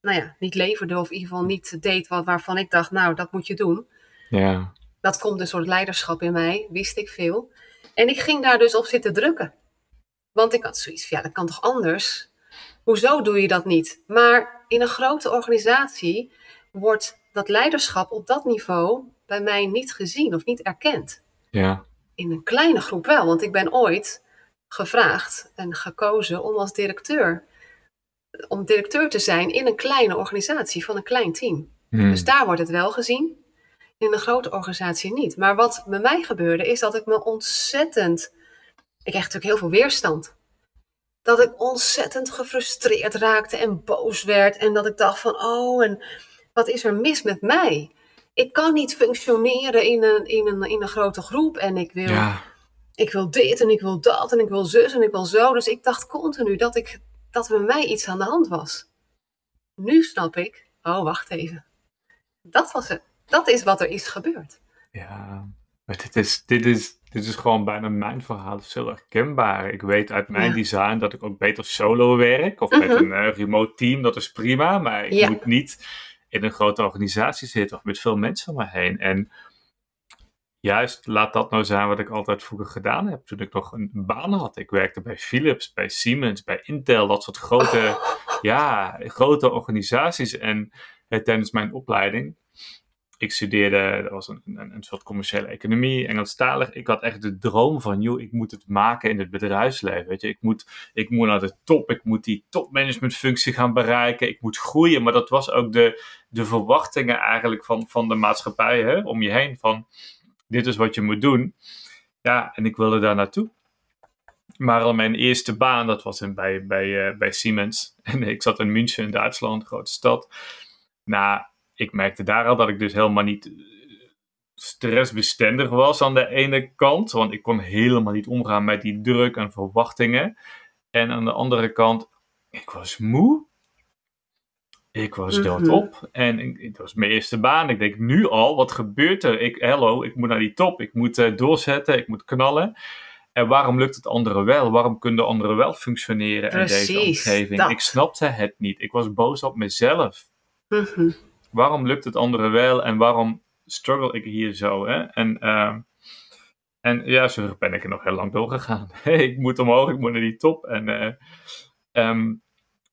S2: nou ja, niet leverde of in ieder geval niet deed wat, waarvan ik dacht, nou dat moet je doen.
S1: Ja.
S2: Dat komt een soort leiderschap in mij, wist ik veel. En ik ging daar dus op zitten drukken. Want ik had zoiets van, ja, dat kan toch anders? Hoezo doe je dat niet? Maar in een grote organisatie wordt dat leiderschap op dat niveau bij mij niet gezien of niet erkend.
S1: Ja.
S2: In een kleine groep wel, want ik ben ooit gevraagd en gekozen om als directeur, om directeur te zijn in een kleine organisatie van een klein team.
S1: Hmm.
S2: Dus daar wordt het wel gezien. In een grote organisatie niet. Maar wat bij mij gebeurde, is dat ik me ontzettend. Ik kreeg natuurlijk heel veel weerstand. Dat ik ontzettend gefrustreerd raakte en boos werd. En dat ik dacht van, oh, en wat is er mis met mij? Ik kan niet functioneren in een, in een, in een grote groep. En ik wil,
S1: Ja.
S2: ik wil dit en ik wil dat en ik wil zus en ik wil zo. Dus ik dacht continu dat, ik, dat er bij mij iets aan de hand was. Nu snap ik, oh, wacht even. Dat was het. Dat is wat er is gebeurd.
S1: Ja, maar dit is, dit is, dit is gewoon bijna mijn verhaal. Het is heel herkenbaar. Ik weet uit mijn
S2: Ja.
S1: design dat ik ook beter solo werk. Of met
S2: Mhm.
S1: een eh, remote team, dat is prima. Maar ik
S2: Ja.
S1: moet niet in een grote organisatie zitten of met veel mensen om me heen. En juist laat dat nou zijn wat ik altijd vroeger gedaan heb. Toen ik nog een baan had. Ik werkte bij Philips, bij Siemens, bij Intel. Dat soort grote, [LAUGHS] ja, grote organisaties. En eh, tijdens mijn opleiding ik studeerde, dat was een, een, een, soort commerciële economie, Engelstalig. Ik had echt de droom van, joh, ik moet het maken in het bedrijfsleven. Weet je, ik moet, ik moet naar de top, ik moet die topmanagementfunctie gaan bereiken, ik moet groeien. Maar dat was ook de, de verwachtingen eigenlijk van, van de maatschappij hè, om je heen. Van, dit is wat je moet doen. Ja, en ik wilde daar naartoe. Maar al mijn eerste baan, dat was in, bij, bij, uh, bij Siemens. [LAUGHS] En ik zat in München in Duitsland, een grote stad. Nou, ik merkte daar al dat ik dus helemaal niet eh, stressbestendig was aan de ene kant. Want ik kon helemaal niet omgaan met die druk en verwachtingen. En aan de andere kant, ik was moe. Ik was doodop. En het was mijn eerste baan. Ik denk nu al, wat gebeurt er? Ik, hello, ik moet naar die top. Ik moet uh, doorzetten. Ik moet knallen. En waarom lukt het anderen wel? Waarom kunnen anderen wel functioneren Precies, in deze omgeving? Ik snapte het niet. Ik was boos op mezelf. Mm waarom lukt het anderen wel en waarom struggle ik hier zo? Hè? En, uh, en ja, zo ben ik er nog heel lang doorgegaan. [LAUGHS] ik moet omhoog, ik moet naar die top. En, uh, um,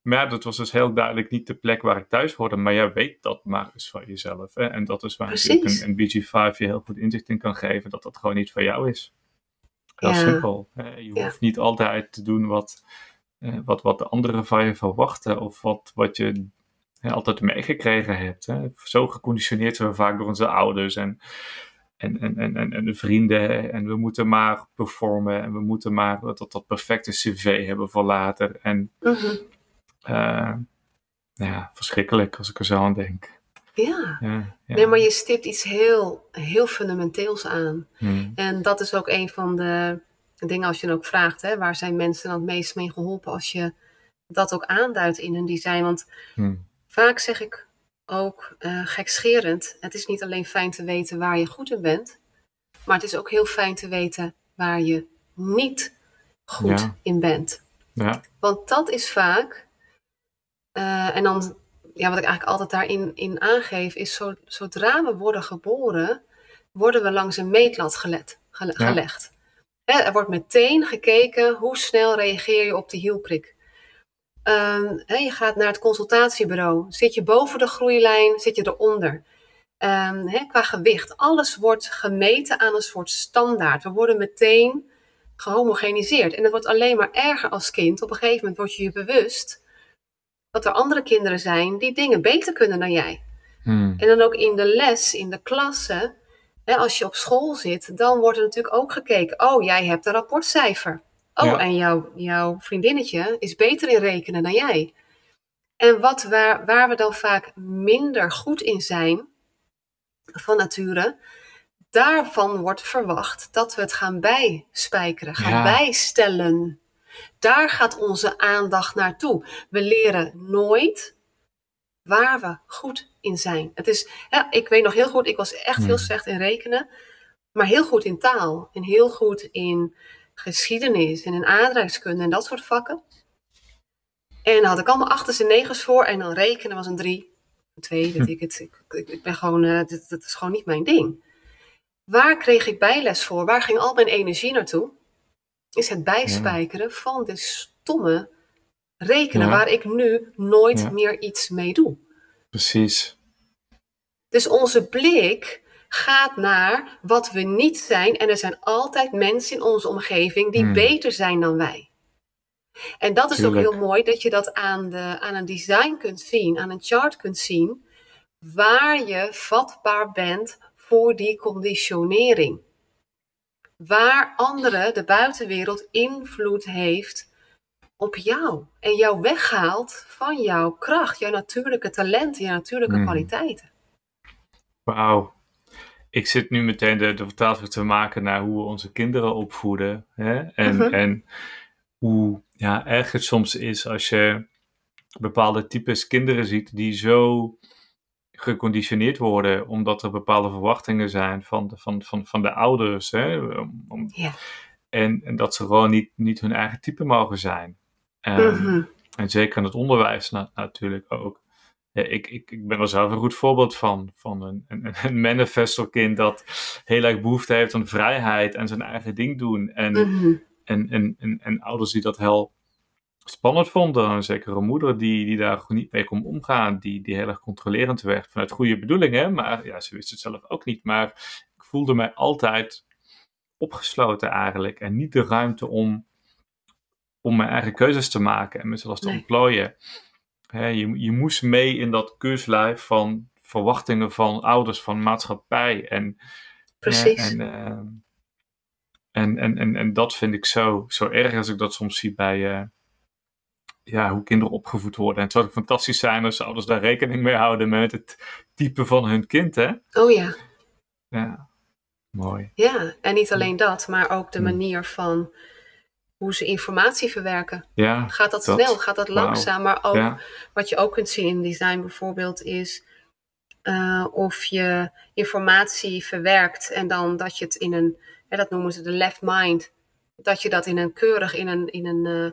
S1: maar ja, dat was dus heel duidelijk niet de plek waar ik thuis hoorde. Maar jij weet dat maar eens van jezelf. Hè? En dat is waar een, een BG5 je heel goed inzicht in kan geven. Dat dat gewoon niet voor jou is. Heel simpel. Je hoeft niet altijd te doen wat, uh, wat, wat de anderen van je verwachten. Of wat, wat je altijd meegekregen hebt. Hè. Zo geconditioneerd zijn we vaak door onze ouders en, en, en, en, en de vrienden. En we moeten maar performen en we moeten maar dat, dat perfecte cv hebben voor later. En uh ja, verschrikkelijk als ik er zo aan denk.
S2: Ja. ja, nee, maar je stipt iets heel, heel fundamenteels aan. Hmm. En dat is ook een van de dingen als je dan ook vraagt, hè, waar zijn mensen dan het meest mee geholpen als je dat ook aanduidt in hun design. Want hmm. Vaak zeg ik ook uh, gekscherend: het is niet alleen fijn te weten waar je goed in bent, maar het is ook heel fijn te weten waar je niet goed in bent. Ja. Want dat is vaak, uh, en dan, ja, wat ik eigenlijk altijd daarin in aangeef, is zo, zodra we worden geboren, worden we langs een meetlat gelet, gelegd. er wordt meteen gekeken hoe snel reageer je op de hielprik. Um, je gaat naar het consultatiebureau. Zit je boven de groeilijn? Zit je eronder? Um, qua gewicht. Alles wordt gemeten aan een soort standaard. We worden meteen gehomogeniseerd. En het wordt alleen maar erger als kind. Op een gegeven moment word je je bewust dat er andere kinderen zijn die dingen beter kunnen dan jij. Hmm. En dan ook in de les, in de klasse, hè, als je op school zit, dan wordt er natuurlijk ook gekeken. Oh, jij hebt een rapportcijfer. Oh, en jouw, jouw vriendinnetje is beter in rekenen dan jij. En wat waar, waar we dan vaak minder goed in zijn, van nature, daarvan wordt verwacht dat we het gaan bijspijkeren, gaan bijstellen. Daar gaat onze aandacht naartoe. We leren nooit waar we goed in zijn. Het is, ja, ik weet nog heel goed, ik was echt heel hmm. slecht in rekenen, maar heel goed in taal en heel goed in geschiedenis en in aardrijkskunde en dat soort vakken. En dan had ik allemaal achters en negens voor en dan rekenen was een drie, een twee, weet hm. ik het. Ik, ik, ben gewoon, uh, dit, is gewoon niet mijn ding. Waar kreeg ik bijles voor? Waar ging al mijn energie naartoe? Is het bijspijkeren van de stomme rekenen waar ik nu nooit meer iets mee doe.
S1: Precies.
S2: Dus onze blik gaat naar wat we niet zijn. En er zijn altijd mensen in onze omgeving die hmm. beter zijn dan wij. En dat is ook heel mooi dat je dat aan, de, aan een design kunt zien, aan een chart kunt zien, waar je vatbaar bent voor die conditionering. Waar anderen, de buitenwereld, invloed heeft op jou en jou weghaalt van jouw kracht, jouw natuurlijke talenten, jouw natuurlijke hmm. kwaliteiten.
S1: Wauw, ik zit nu meteen de, de vertaalslag te maken naar hoe we onze kinderen opvoeden. Hè? En, mhm. en hoe ja, erg het soms is als je bepaalde types kinderen ziet die zo geconditioneerd worden omdat er bepaalde verwachtingen zijn van de, van, van, van de ouders. Hè? Om, en, en dat ze gewoon niet, niet hun eigen type mogen zijn. Um, En zeker in het onderwijs natuurlijk ook ik, ik, ik ben er zelf een goed voorbeeld van. Van een, een, een manifestor-kind dat heel erg behoefte heeft aan vrijheid en zijn eigen ding doen. En, mhm. en, en, en, en, ouders die dat heel spannend vond. Een zekere moeder die, die daar gewoon niet mee kon omgaan. Die, die heel erg controlerend werd vanuit goede bedoelingen. Maar ja, ze wist het zelf ook niet. Maar ik voelde mij altijd opgesloten eigenlijk. En niet de ruimte om, om mijn eigen keuzes te maken en mezelf te ontplooien. Je, je moest mee in dat keurslijf van verwachtingen van ouders, van maatschappij. En,
S2: Precies.
S1: En, uh, en, en, en, en, dat vind ik zo, zo erg als ik dat soms zie bij uh, ja, hoe kinderen opgevoed worden. En het zou fantastisch zijn als ouders daar rekening mee houden met het type van hun kind. Hè?
S2: Oh ja.
S1: Ja, mooi.
S2: Ja, en niet alleen dat, maar ook de manier van hoe ze informatie verwerken.
S1: Ja,
S2: gaat dat, snel, gaat dat langzaam? Maar ook wat je ook kunt zien in design bijvoorbeeld is uh, of je informatie verwerkt en dan dat je het in een, hè, dat noemen ze de left mind, dat je dat in een keurig in een, in een, uh,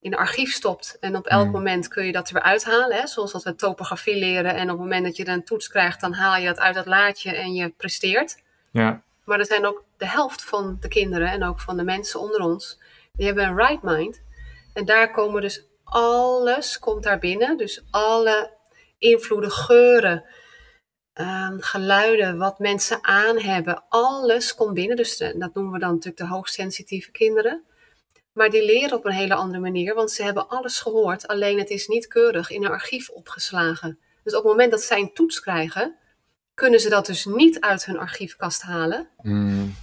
S2: in een archief stopt. En op elk moment kun je dat er weer uithalen, hè, zoals dat we topografie leren. En op het moment dat je een toets krijgt, dan haal je het uit dat laadje en je presteert.
S1: Ja.
S2: Maar er zijn ook de helft van de kinderen en ook van de mensen onder ons, die hebben een right mind. En daar komen dus alles komt daar binnen. Dus alle invloeden, geuren, um, geluiden, wat mensen aan hebben, alles komt binnen. Dus dat noemen we dan natuurlijk de hoogsensitieve kinderen. Maar die leren op een hele andere manier, want ze hebben alles gehoord, alleen het is niet keurig in een archief opgeslagen. Dus op het moment dat zij een toets krijgen, kunnen ze dat dus niet uit hun archiefkast halen.
S1: Hmm.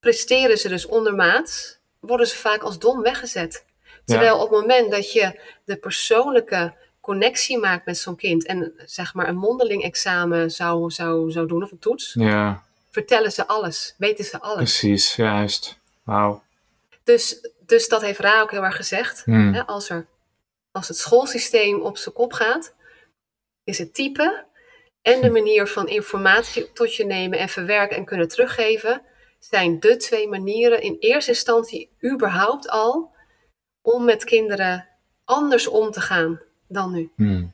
S2: Presteren ze dus ondermaats, worden ze vaak als dom weggezet. Terwijl op het moment dat je de persoonlijke connectie maakt met zo'n kind en zeg maar een mondeling examen zou, zou, zou doen of een toets,
S1: ja.
S2: vertellen ze alles, weten ze alles.
S1: Precies, juist. Wauw.
S2: Dus, dus dat heeft Ra ook heel erg gezegd.
S1: Hmm.
S2: Hè, als, er, als het schoolsysteem op zijn kop gaat, is het type en de manier van informatie tot je nemen en verwerken en kunnen teruggeven, zijn de twee manieren in eerste instantie überhaupt al om met kinderen anders om te gaan dan nu.
S1: Hmm.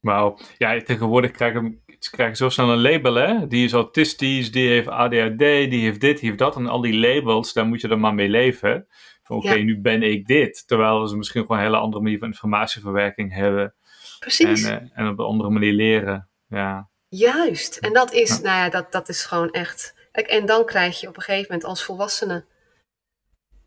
S1: Wauw. Ja, tegenwoordig krijgen ze krijgen zo snel een label, hè? Die is autistisch, die heeft ADHD, die heeft dit, die heeft dat. En al die labels, daar moet je dan maar mee leven. Van oké, nu ben ik dit. Terwijl ze misschien gewoon een hele andere manier van informatieverwerking hebben.
S2: Precies.
S1: En, uh, en op een andere manier leren. Ja.
S2: Juist. En dat is, nou ja, dat, dat is gewoon echt. Kijk, en dan krijg je op een gegeven moment als volwassene,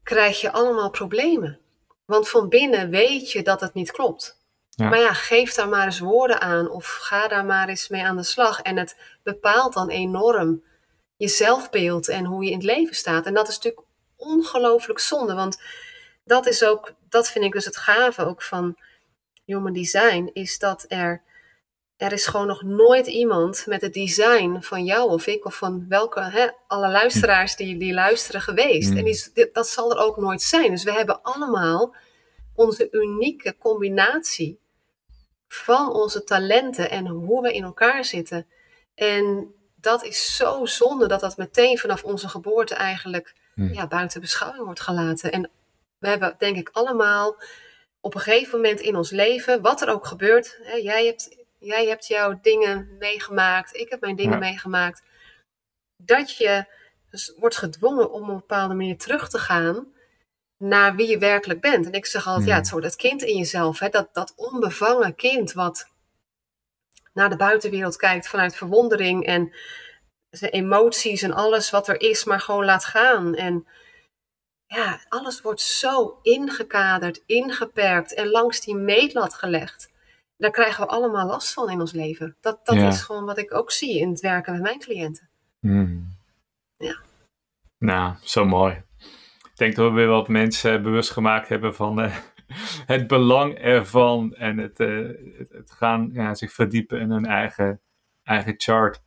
S2: krijg je allemaal problemen. Want van binnen weet je dat het niet klopt.
S1: Ja.
S2: Maar ja, geef daar maar eens woorden aan of ga daar maar eens mee aan de slag. En het bepaalt dan enorm je zelfbeeld en hoe je in het leven staat. En dat is natuurlijk ongelooflijk zonde, want dat is ook, dat vind ik dus het gave ook van Human Design, is dat er, er is gewoon nog nooit iemand met het design van jou of ik of van welke, hè, alle luisteraars die, die luisteren geweest.
S1: Mm.
S2: En die, dat zal er ook nooit zijn. Dus we hebben allemaal onze unieke combinatie van onze talenten en hoe we in elkaar zitten. En dat is zo zonde dat dat meteen vanaf onze geboorte eigenlijk
S1: Hmm.
S2: ja, buiten beschouwing wordt gelaten. En we hebben denk ik allemaal op een gegeven moment in ons leven, wat er ook gebeurt, hè, jij, hebt, jij hebt jouw dingen meegemaakt, ik heb mijn dingen
S1: Ja.
S2: meegemaakt, dat je dus wordt gedwongen om op een bepaalde manier terug te gaan naar wie je werkelijk bent. En ik zeg altijd,
S1: Hmm.
S2: ja, het soort dat kind in jezelf, hè, dat, dat onbevangen kind wat naar de buitenwereld kijkt vanuit verwondering en zijn emoties en alles wat er is, maar gewoon laat gaan. En ja, alles wordt zo ingekaderd, ingeperkt en langs die meetlat gelegd. Daar krijgen we allemaal last van in ons leven. Dat, dat
S1: Ja.
S2: is gewoon wat ik ook zie in het werken met mijn cliënten.
S1: Hmm.
S2: Ja.
S1: Nou, zo mooi. Ik denk dat we weer wat mensen bewust gemaakt hebben van eh, [LAUGHS] het belang ervan en het, eh, het, het gaan ja, zich verdiepen in hun eigen, eigen chart.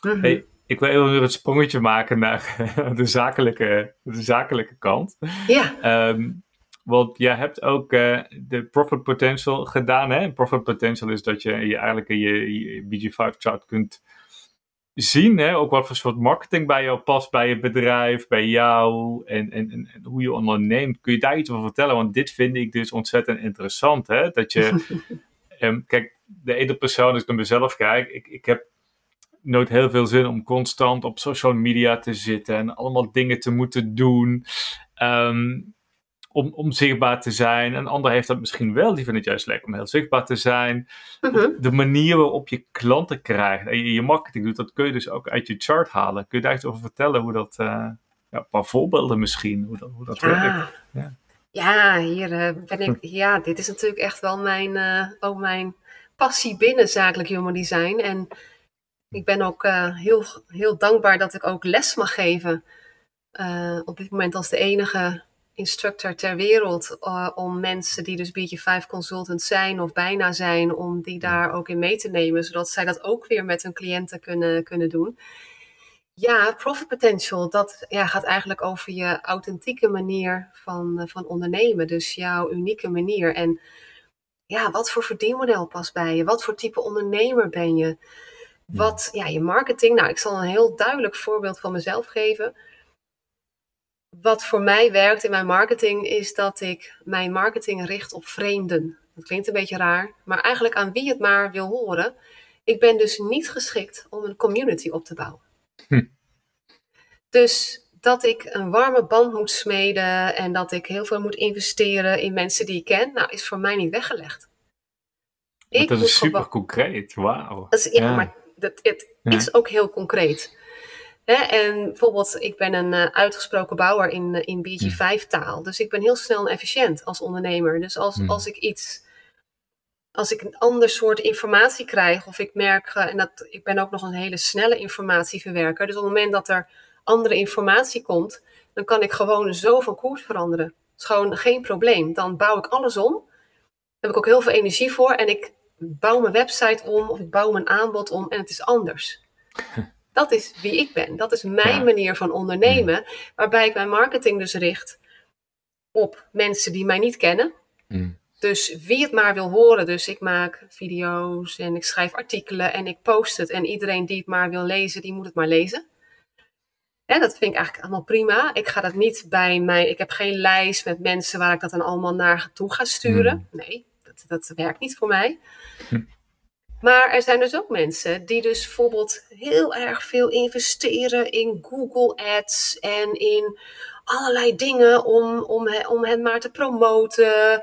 S2: Mhm.
S1: Hey, ik wil even weer het sprongetje maken naar [LAUGHS] de zakelijke, de zakelijke kant.
S2: Ja,
S1: Ehm, want jij hebt ook eh, de Profit Potential gedaan. Hè? Profit Potential is dat je, je eigenlijk in je, je BG5 chart kunt zien. Hè? Ook wat voor soort marketing bij jou past, bij je bedrijf, bij jou en, en, en, hoe je onderneemt. Kun je daar iets over vertellen? Want dit vind ik dus ontzettend interessant. Hè? Dat je, [LAUGHS] ehm, kijk, de ene persoon, als ik naar mezelf kijk, ik, ik heb nooit heel veel zin om constant op social media te zitten en allemaal dingen te moeten doen. Ehm, om, om zichtbaar te zijn. Een ander heeft dat misschien wel, die vindt het juist lekker om heel zichtbaar te zijn. Mhm. De manier waarop je klanten krijgt en je, je marketing doet, dat kun je dus ook uit je chart halen. Kun je daar iets over vertellen hoe dat, uh, ja, een paar voorbeelden misschien, hoe dat, hoe dat
S2: ja.
S1: werkt?
S2: Ja. Ja, hier uh, ben ik. Ja, dit is natuurlijk echt wel mijn, ook mijn passie binnen zakelijk human design. En ik ben ook heel, heel dankbaar dat ik ook les mag geven. op dit moment als de enige instructor ter wereld. om mensen die dus BG5 consultant zijn of bijna zijn, om die daar ook in mee te nemen. Zodat zij dat ook weer met hun cliënten kunnen, kunnen doen. Ja, profit potential, dat ja, gaat eigenlijk over je authentieke manier van, eh, van ondernemen. Dus jouw unieke manier. En ja, wat voor verdienmodel past bij je? Wat voor type ondernemer ben je? Wat, ja, je marketing. Nou, ik zal een heel duidelijk voorbeeld van mezelf geven. Wat voor mij werkt in mijn marketing is dat ik mijn marketing richt op vreemden. Dat klinkt een beetje raar, maar eigenlijk aan wie het maar wil horen. Ik ben dus niet geschikt om een community op te bouwen. Hm. Dus dat ik een warme band moet smeden en dat ik heel veel moet investeren in mensen die ik ken, nou, is voor mij niet weggelegd.
S1: Ik dat is super concreet, wauw.
S2: Ja, ja, maar dat, het is ook heel concreet. En bijvoorbeeld, ik ben een uh, uitgesproken bouwer in, uh, in BG5-taal. Dus ik ben heel snel en efficiënt als ondernemer. Dus als, als ik iets als ik een ander soort informatie krijg, of ik merk, uh, en dat, ik ben ook nog een hele snelle informatieverwerker. Dus op het moment dat er andere informatie komt, dan kan ik gewoon zo van koers veranderen. Het is gewoon geen probleem. Dan bouw ik alles om. Daar heb ik ook heel veel energie voor. En ik bouw mijn website om, of ik bouw mijn aanbod om en het is anders. [LAUGHS] Dat is wie ik ben. Dat is mijn manier van ondernemen. Waarbij ik mijn marketing dus richt op mensen die mij niet kennen. Mm. Dus wie het maar wil horen. Dus ik maak video's en ik schrijf artikelen en ik post het. En iedereen die het maar wil lezen, die moet het maar lezen. En dat vind ik eigenlijk allemaal prima. Ik ga dat niet bij mij. Ik heb geen lijst met mensen waar ik dat dan allemaal naar toe ga sturen. Hmm. Nee, dat, dat werkt niet voor mij. Hm. Maar er zijn dus ook mensen die dus bijvoorbeeld heel erg veel investeren in Google Ads en in allerlei dingen om, om, om hen maar te promoten.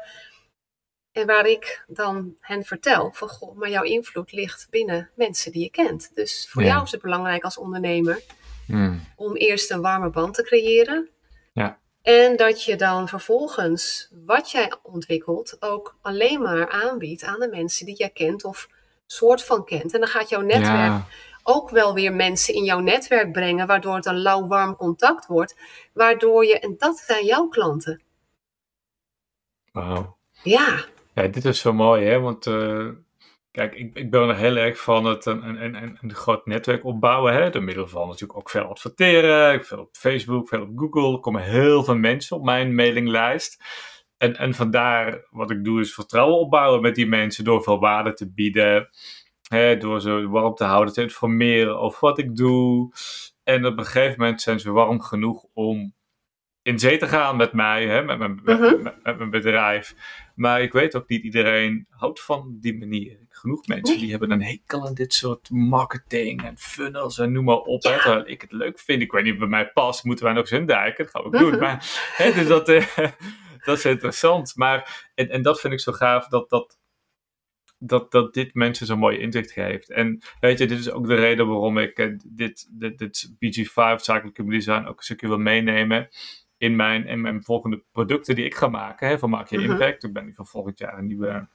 S2: En waar ik dan hen vertel van, goh, maar jouw invloed ligt binnen mensen die je kent. Dus voor jou is het belangrijk als ondernemer hmm. om eerst een warme band te creëren. Ja. En dat je dan vervolgens wat jij ontwikkelt ook alleen maar aanbiedt aan de mensen die jij kent of soort van kent. En dan gaat jouw netwerk ook wel weer mensen in jouw netwerk brengen, waardoor het een lauw warm contact wordt. Waardoor je, en dat zijn jouw klanten.
S1: Wauw.
S2: Ja.
S1: Ja, dit is zo mooi, hè? Want uh, kijk, ik, ik ben er heel erg van het een, een, een, een groot netwerk opbouwen, hè? Door middel van natuurlijk ook veel adverteren, veel op Facebook, veel op Google. Er komen heel veel mensen op mijn mailinglijst. En, en vandaar wat ik doe is vertrouwen opbouwen met die mensen door veel waarde te bieden. Hè, door ze warm te houden, te informeren over wat ik doe. En op een gegeven moment zijn ze warm genoeg om in zee te gaan met mij, hè, met, mijn, mhm. met, mijn bedrijf. Maar ik weet ook niet iedereen houdt van die manier. Genoeg mensen die hebben een hekel aan dit soort marketing en funnels en noem maar op. Ja. Hè, ik het leuk vind. Ik weet niet of bij mij past. Moeten wij nog eens induiken? Dat gaan we ook doen. Mhm. Maar, hè, dus dat, uh, dat is interessant. Maar, en, en dat vind ik zo gaaf dat, dat, dat, dat dit mensen zo'n mooie inzicht geeft. En weet je, dit is ook de reden waarom ik uh, dit, dit, dit BG5 zakelijke design ook een stukje wil meenemen in mijn, in mijn volgende producten die ik ga maken. Hè, van Maak Je mhm. Impact. Ik ben van volgend jaar een, nieuwe,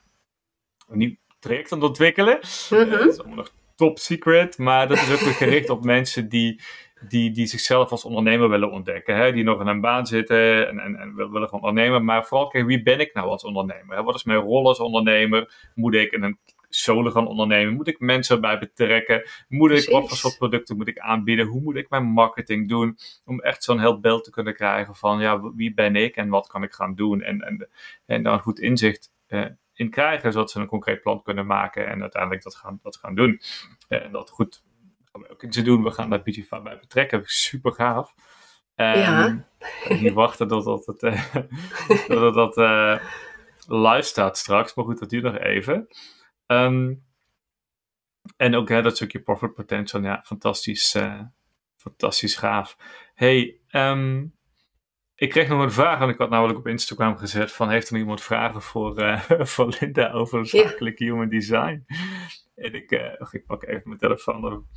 S1: een nieuw traject aan het ontwikkelen. Mhm. dat is allemaal nog top secret. Maar dat is ook weer gericht op mensen die, die, die zichzelf als ondernemer willen ontdekken. Hè, die nog in een baan zitten en, en, en willen gaan ondernemen. Maar vooral kijken, wie ben ik nou als ondernemer? Hè? Wat is mijn rol als ondernemer? Moet ik in een solo gaan ondernemen? Moet ik mensen erbij betrekken? Moet ik, wat voor soort producten moet ik aanbieden? Hoe moet ik mijn marketing doen? Om echt zo'n heel beeld te kunnen krijgen van ja, wie ben ik en wat kan ik gaan doen? En, en, en daar een goed inzicht uh, in krijgen, zodat ze een concreet plan kunnen maken en uiteindelijk dat gaan, dat gaan doen. Uh, en dat goed gaan we ook iets doen. We gaan daar BG bij betrekken. Super gaaf. Um, ja. Niet wachten tot, [LAUGHS] tot het, uh, dat, dat uh, live staat straks. Maar goed, dat duurt nog even. Um, en ook hè, dat stukje profit potential, ja, fantastisch, uh, fantastisch gaaf. Hey, um, ik kreeg nog een vraag, want ik had namelijk op Instagram gezet van heeft er iemand vragen voor, uh, [LAUGHS] voor Linda over zakelijk human design? En ik, uh, ik pak even mijn telefoon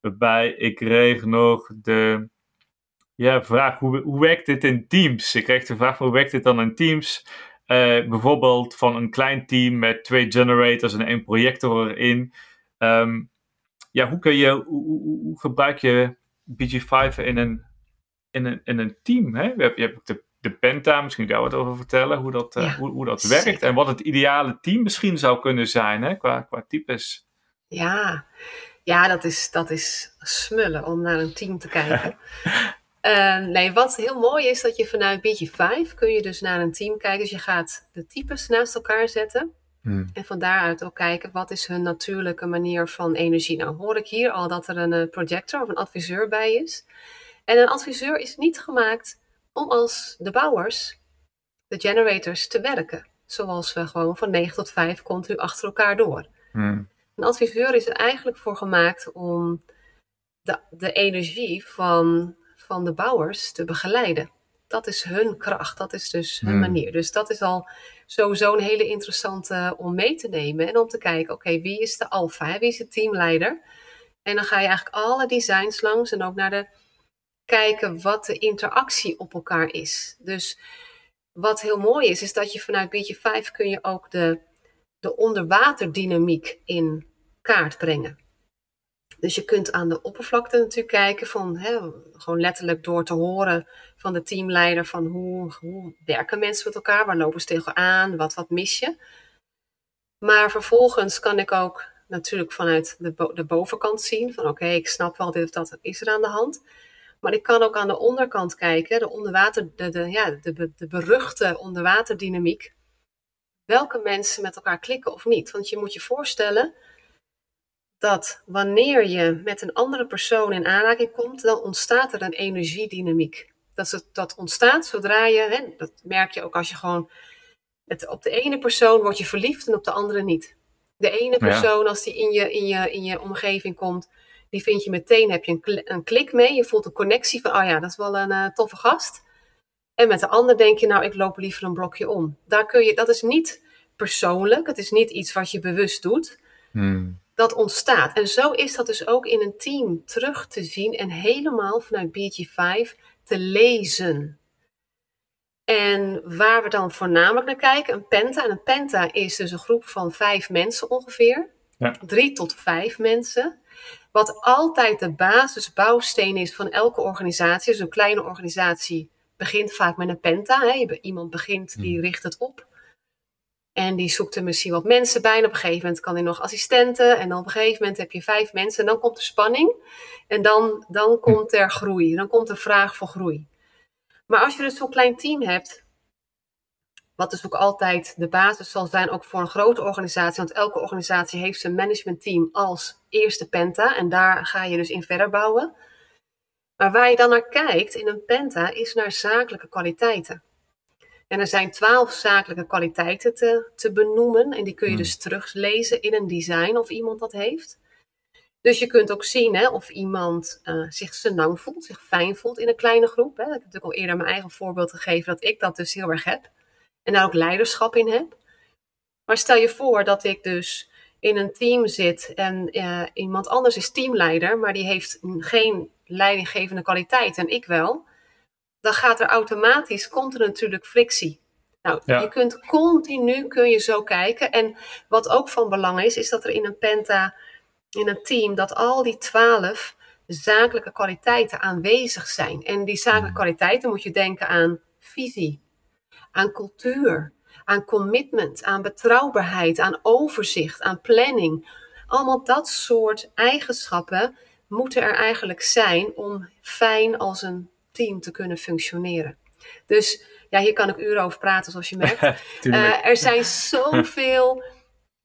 S1: erbij. Ik kreeg nog de ja, vraag, hoe, hoe werkt dit in teams? Ik kreeg de vraag, hoe werkt dit dan in teams? Uh, bijvoorbeeld van een klein team met twee generators en één projector erin. Um, ja, hoe, kun je, hoe, hoe, hoe gebruik je BG5 in een in een, in een team. Hè? Je hebt, je hebt de, de Penta, misschien daar wat over vertellen, hoe dat, uh, hoe, hoe dat werkt en wat het ideale team misschien zou kunnen zijn hè? Qua, qua types.
S2: Ja, ja dat, is, dat is smullen om naar een team te kijken. uh, [LAUGHS] nee, wat heel mooi is dat je vanuit BG5 kun je dus naar een team kijken. Dus je gaat de types naast elkaar zetten. Hmm. En van daaruit ook kijken wat is hun natuurlijke manier van energie. Nou hoor ik hier al dat er een eh, projector of een adviseur bij is. En een adviseur is niet gemaakt om als de bouwers, de generators, te werken. Zoals we gewoon van 9 tot 5 continu achter elkaar door. Hmm. Een adviseur is er eigenlijk voor gemaakt om de, de energie van, van de bouwers te begeleiden. Dat is hun kracht, dat is dus hun hmm. manier. Dus dat is al sowieso een hele interessante om mee te nemen en om te kijken, oké, wie is de alfa, wie is de teamleider? En dan ga je eigenlijk alle designs langs en ook naar de kijken wat de interactie op elkaar is. Dus wat heel mooi is, is dat je vanuit beetje 5 kun je ook de, de onderwaterdynamiek in kaart brengen. Dus je kunt aan de oppervlakte natuurlijk kijken van, hè, gewoon letterlijk door te horen van de teamleider van hoe, hoe werken mensen met elkaar, waar lopen ze tegen aan, wat, wat mis je. Maar vervolgens kan ik ook natuurlijk vanuit de, de bovenkant zien van oké, ik snap wel dit of dat is er aan de hand. Maar ik kan ook aan de onderkant kijken, de onderwater, de, de, ja, de, de beruchte onderwaterdynamiek. Welke mensen met elkaar klikken of niet. Want je moet je voorstellen dat wanneer je met een andere persoon in aanraking komt, dan ontstaat er een energiedynamiek. Dat, het, dat ontstaat zodra je, hè, dat merk je ook als je gewoon, het, op de ene persoon word je verliefd en op de andere niet. De ene persoon, als die in je, in, je, in je omgeving komt, die vind je meteen, heb je een, een klik mee. Je voelt een connectie van, oh ja, dat is wel een uh, toffe gast. En met de ander denk je, nou, ik loop liever een blokje om. Daar kun je, dat is niet persoonlijk, het is niet iets wat je bewust doet. Hmm. Dat ontstaat. En zo is dat dus ook in een team terug te zien en helemaal vanuit BG5 te lezen. En waar we dan voornamelijk naar kijken, een penta. En een penta is dus een groep van vijf mensen ongeveer. Ja. Drie tot vijf mensen. Wat altijd de basisbouwsteen is van elke organisatie. Dus een kleine organisatie begint vaak met een penta. Hè. Iemand begint, die hmm. richt het op. En die zoekt er misschien wat mensen bij. En op een gegeven moment kan hij nog assistenten. En dan op een gegeven moment heb je vijf mensen. En dan komt er spanning. En dan, dan hmm. komt er groei. Dan komt er vraag voor groei. Maar als je dus zo'n klein team hebt, wat dus ook altijd de basis zal zijn, ook voor een grote organisatie. Want elke organisatie heeft zijn managementteam als eerste penta. En daar ga je dus in verder bouwen. Maar waar je dan naar kijkt in een penta is naar zakelijke kwaliteiten. En er zijn twaalf zakelijke kwaliteiten te, te benoemen. En die kun je hmm. dus teruglezen in een design of iemand dat heeft. Dus je kunt ook zien hè, of iemand uh, zich senang voelt, zich fijn voelt in een kleine groep. Hè. Ik heb natuurlijk al eerder mijn eigen voorbeeld gegeven dat ik dat dus heel erg heb en daar ook leiderschap in heb. Maar stel je voor dat ik dus in een team zit en uh, iemand anders is teamleider, maar die heeft geen leidinggevende kwaliteit en ik wel, dan gaat er automatisch, komt er natuurlijk frictie. Nou, je kunt continu, kun je zo kijken. En wat ook van belang is, is dat er in een penta, in een team, dat al die twaalf zakelijke kwaliteiten aanwezig zijn. En die zakelijke hmm. kwaliteiten moet je denken aan visie, aan cultuur, aan commitment, aan betrouwbaarheid, aan overzicht, aan planning. Allemaal dat soort eigenschappen moeten er eigenlijk zijn om fijn als een team te kunnen functioneren. Dus ja, hier kan ik uren over praten, zoals je merkt. [LAUGHS] uh, er zijn zoveel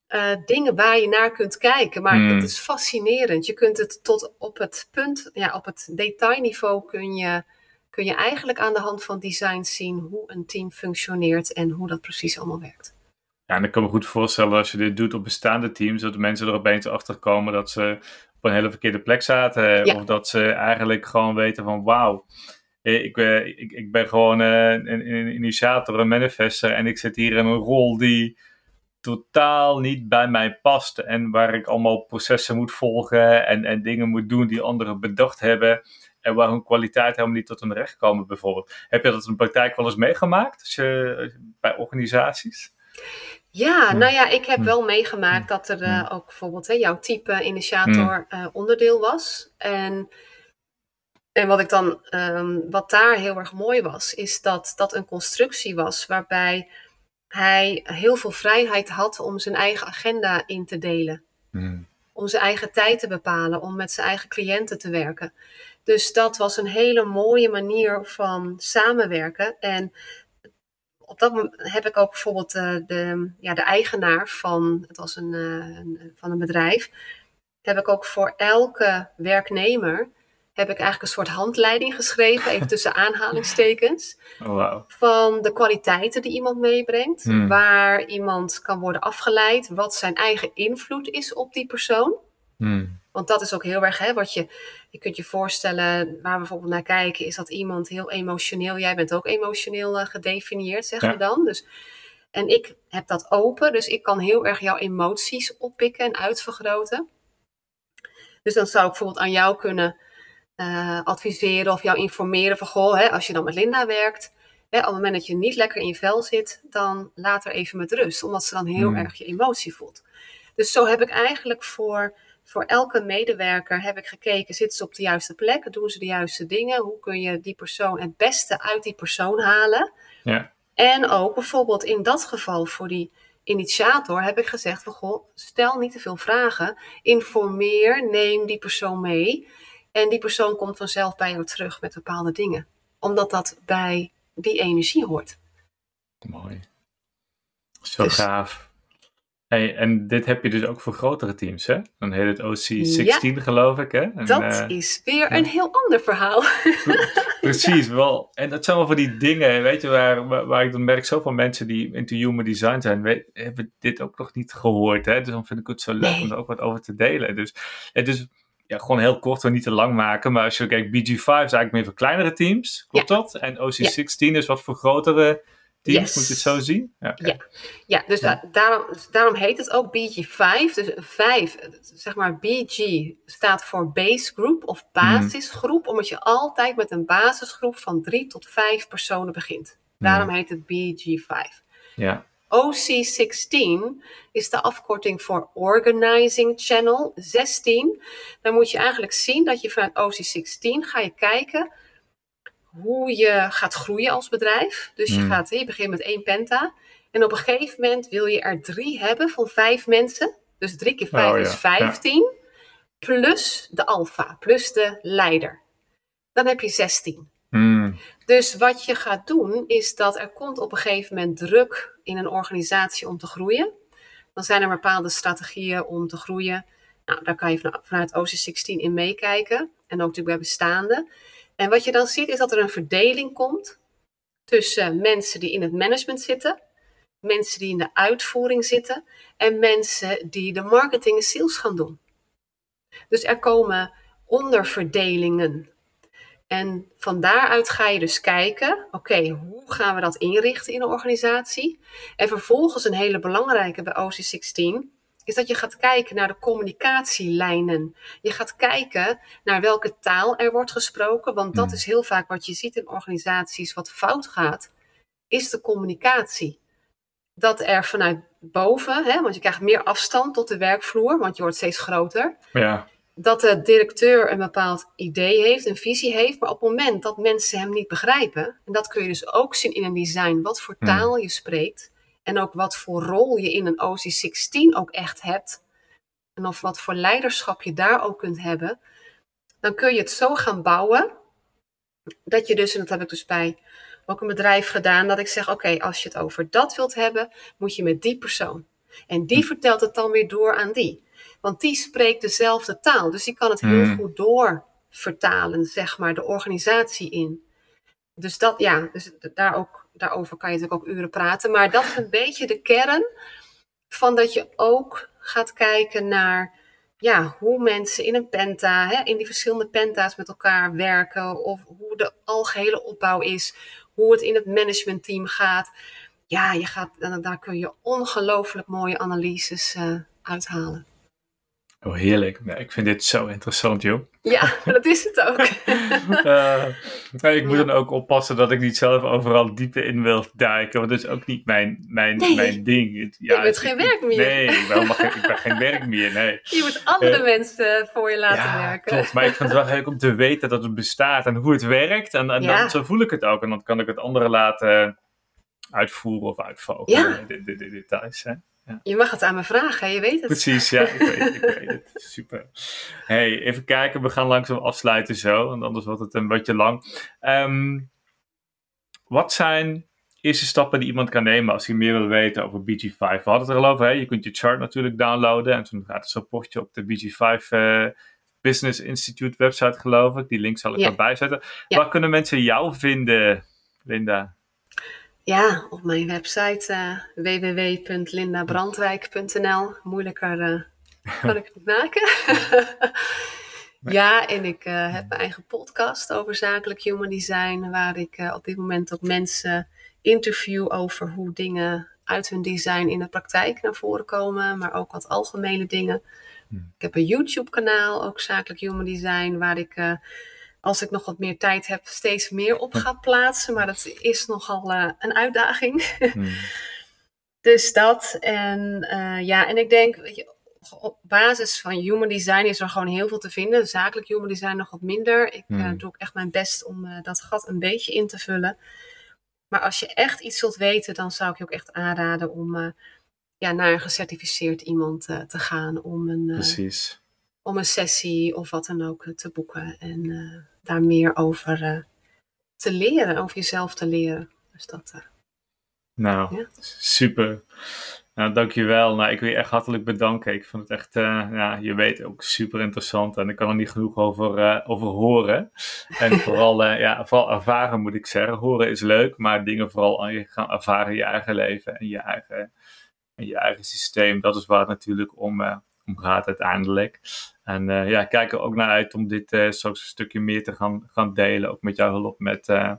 S2: uh, dingen waar je naar kunt kijken, maar het is fascinerend. Je kunt het tot op het punt, ja, op het detailniveau kun je kun je eigenlijk aan de hand van design zien hoe een team functioneert en hoe dat precies allemaal werkt.
S1: Ja, en ik kan me goed voorstellen als je dit doet op bestaande teams, dat de mensen er opeens achter komen dat ze op een hele verkeerde plek zaten. Of dat ze eigenlijk gewoon weten van wauw, ik, ik, ik ben gewoon een, een initiator, een manifester en ik zit hier in een rol die totaal niet bij mij past. En waar ik allemaal processen moet volgen en, en dingen moet doen die anderen bedacht hebben. En waar hun kwaliteit helemaal niet tot hun recht komen, bijvoorbeeld. Heb je dat in de praktijk wel eens meegemaakt als je, bij organisaties?
S2: Ja, nou ja, ik heb wel meegemaakt dat er uh, ook bijvoorbeeld hè, jouw type initiator uh, onderdeel was. En, en wat ik dan, um, wat daar heel erg mooi was, is dat dat een constructie was waarbij hij heel veel vrijheid had om zijn eigen agenda in te delen. Mm. Om zijn eigen tijd te bepalen, om met zijn eigen cliënten te werken. Dus dat was een hele mooie manier van samenwerken. En op dat moment heb ik ook bijvoorbeeld uh, de, ja, de eigenaar van, het was een, uh, een, van een bedrijf, heb ik ook voor elke werknemer heb ik eigenlijk een soort handleiding geschreven, even tussen [LAUGHS] aanhalingstekens.
S1: Oh, wow.
S2: Van de kwaliteiten die iemand meebrengt, hmm. waar iemand kan worden afgeleid, wat zijn eigen invloed is op die persoon. Hmm. Want dat is ook heel erg, hè, wat je, je kunt je voorstellen, waar we bijvoorbeeld naar kijken, is dat iemand heel emotioneel, jij bent ook emotioneel uh, gedefinieerd, zeggen we dan. Dus, en ik heb dat open, dus ik kan heel erg jouw emoties oppikken en uitvergroten. Dus dan zou ik bijvoorbeeld aan jou kunnen uh, adviseren of jou informeren van, goh, hè, als je dan met Linda werkt, hè, op het moment dat je niet lekker in je vel zit, dan laat er even met rust, omdat ze dan heel hmm. erg je emotie voelt. Dus zo heb ik eigenlijk voor, voor elke medewerker heb ik gekeken, zitten ze op de juiste plek, doen ze de juiste dingen, hoe kun je die persoon het beste uit die persoon halen.
S1: Ja.
S2: En ook bijvoorbeeld in dat geval voor die initiator heb ik gezegd van, goh, stel niet te veel vragen, informeer, neem die persoon mee. En die persoon komt vanzelf bij jou terug met bepaalde dingen. Omdat dat bij die energie hoort.
S1: Mooi. Zo dus- gaaf. Hey, en dit heb je dus ook voor grotere teams, hè? Dan heet het OC16, geloof ik, hè? En,
S2: dat uh, is weer een heel ander verhaal. [LAUGHS]
S1: Precies, wel. En dat zijn wel van die dingen, weet je, waar, waar ik dan merk, zoveel mensen die into human design zijn, weet, hebben dit ook nog niet gehoord, hè? Dus dan vind ik het zo leuk om er ook wat over te delen. Dus, het is ja, gewoon heel kort, we niet te lang maken. Maar als je kijkt, BG5 is eigenlijk meer voor kleinere teams. Klopt dat? En OC16 is wat voor grotere teams. Moet je het zo zien?
S2: Ja, ja. ja dus daarom, daarom heet het ook BG5. Dus 5, zeg maar BG staat voor base group of basisgroep. Mm. Omdat je altijd met een basisgroep van 3 tot 5 personen begint. Daarom heet het BG5.
S1: Ja.
S2: OC16 is de afkorting voor Organizing Channel 16. Dan moet je eigenlijk zien dat je vanuit OC16 ga je kijken hoe je gaat groeien als bedrijf. Dus je, hmm. gaat, je begint met één penta. En op een gegeven moment wil je er drie hebben van vijf mensen. Dus drie keer vijf is vijftien. Plus de alfa, plus de leider. Dan heb je 16.
S1: Hmm.
S2: Dus wat je gaat doen, is dat er komt op een gegeven moment druk in een organisatie om te groeien. Dan zijn er bepaalde strategieën om te groeien. Nou, daar kan je vanuit OC16 in meekijken. En ook natuurlijk bij bestaande. En wat je dan ziet, is dat er een verdeling komt tussen mensen die in het management zitten, mensen die in de uitvoering zitten en mensen die de marketing en sales gaan doen. Dus er komen onderverdelingen en van daaruit ga je dus kijken, oké, hoe gaan we dat inrichten in een organisatie? En vervolgens een hele belangrijke bij OC16 is dat je gaat kijken naar de communicatielijnen. Je gaat kijken naar welke taal er wordt gesproken, want dat hmm. is heel vaak wat je ziet in organisaties wat fout gaat, is de communicatie. Dat er vanuit boven, hè, want je krijgt meer afstand tot de werkvloer, want je wordt steeds groter.
S1: Ja
S2: dat de directeur een bepaald idee heeft, een visie heeft, maar op het moment dat mensen hem niet begrijpen, en dat kun je dus ook zien in een design, wat voor hmm. taal je spreekt en ook wat voor rol je in een OC16 ook echt hebt, en of wat voor leiderschap je daar ook kunt hebben, dan kun je het zo gaan bouwen dat je dus, en dat heb ik dus bij ook een bedrijf gedaan, dat ik zeg: oké, als je het over dat wilt hebben, moet je met die persoon. En die hmm. vertelt het dan weer door aan die. Want die spreekt dezelfde taal. Dus die kan het heel hmm. goed doorvertalen, zeg maar, de organisatie in. Dus dat, ja, dus daar ook, daarover kan je natuurlijk ook uren praten. Maar dat is een beetje de kern van dat je ook gaat kijken naar ja, hoe mensen in een penta, hè, in die verschillende penta's met elkaar werken. Of hoe de algehele opbouw is. Hoe het in het managementteam gaat. Ja, je gaat, daar kun je ongelooflijk mooie analyses uh, uithalen.
S1: Oh, heerlijk. ik vind dit zo interessant, joh.
S2: Ja, dat is het ook. [LAUGHS]
S1: uh, ik moet dan ook oppassen dat ik niet zelf overal dieper in wil duiken, want dat is ook niet mijn, mijn, mijn ding.
S2: Ja, je bent geen werk meer.
S1: Nee, ik ben, geen, ik ben geen [LAUGHS] werk meer, nee.
S2: Je moet andere uh, mensen voor je laten ja, werken.
S1: klopt. Maar ik vind het wel leuk om te weten dat het bestaat en hoe het werkt. En, en dan, zo voel ik het ook. En dan kan ik het anderen laten uitvoeren of uitvogelen. Ja. De, de, de, details, hè. Ja.
S2: Je mag het aan me vragen, je weet het.
S1: Precies, ja, ik weet, ik [LAUGHS] weet het. Super. hey, even kijken, we gaan langzaam afsluiten zo, want anders wordt het een beetje lang. Um, wat zijn eerste stappen die iemand kan nemen als hij meer wil weten over BG5? We hadden het er al over, hè? je kunt je chart natuurlijk downloaden en toen gaat het rapportje op de BG5 uh, eh, Business Institute website geloof ik. Die link zal ik ja. erbij zetten. Ja. Waar kunnen mensen jou vinden, Linda?
S2: Ja, op mijn website uh, www.lindabrandwijk.nl. Moeilijker uh, kan ik het niet maken. [LAUGHS] ja, en ik uh, heb mijn eigen podcast over zakelijk human design, waar ik op dit moment ook mensen interview over hoe dingen uit hun design in de praktijk naar voren komen, maar ook wat algemene dingen. Hmm. Ik heb een YouTube-kanaal, ook zakelijk human design, waar ik als ik nog wat meer tijd heb, steeds meer op ga plaatsen. Maar dat is nogal uh, een uitdaging. Hmm. [LAUGHS] dus dat. En uh, ja, en ik denk, weet je, op basis van human design is er gewoon heel veel te vinden. Zakelijk human design nog wat minder. Ik uh, doe ook echt mijn best om dat gat een beetje in te vullen. Maar als je echt iets wilt weten, dan zou ik je ook echt aanraden om ja, naar een gecertificeerd iemand te gaan. Om een,
S1: Precies
S2: om een sessie of wat dan ook te boeken. En uh, daar meer over uh, te leren, over jezelf te leren. Dus dat. Uh,
S1: nou, ja. super. Nou, dankjewel. Nou, ik wil je echt hartelijk bedanken. Ik vond het echt, ja, je weet, ook super interessant. En ik kan er niet genoeg over, over horen. En [LAUGHS] vooral, ja, vooral ervaren moet ik zeggen. Horen is leuk, maar dingen vooral aan je gaan ervaren in je eigen leven en je eigen, en je eigen systeem. Dat is waar het natuurlijk om, om gaat uiteindelijk. En uh, ja, kijk er ook naar uit om dit uh, zo een stukje meer te gaan, gaan delen. Ook met jouw hulp, met, uh,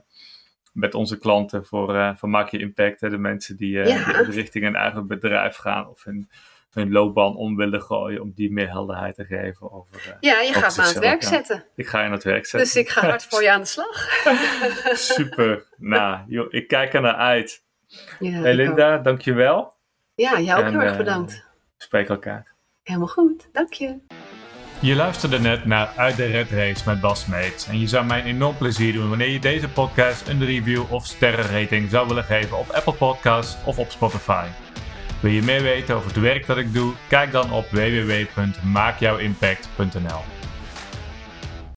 S1: met onze klanten voor, voor Maak Je Impact. Hè, de mensen die, ja. die richting een eigen bedrijf gaan of hun, hun loopbaan om willen gooien. Om die meer helderheid te geven over.
S2: ja, je gaat me aan het werk zetten.
S1: Ik ga je aan het werk zetten.
S2: Dus ik ga hard voor je aan de slag. [LAUGHS]
S1: Super. nou, joh, ik kijk er naar uit. Ja, hey Linda, dankjewel.
S2: Ja, jou ook heel erg bedankt.
S1: We spreken elkaar.
S2: Helemaal goed, dank je.
S1: Je luisterde net naar Uit de Red Race met Bas Meets. En je zou mij een enorm plezier doen wanneer je deze podcast een review of sterrenrating zou willen geven op Apple Podcasts of op Spotify. Wil je meer weten over het werk dat ik doe? Kijk dan op www.maakjouwimpact.nl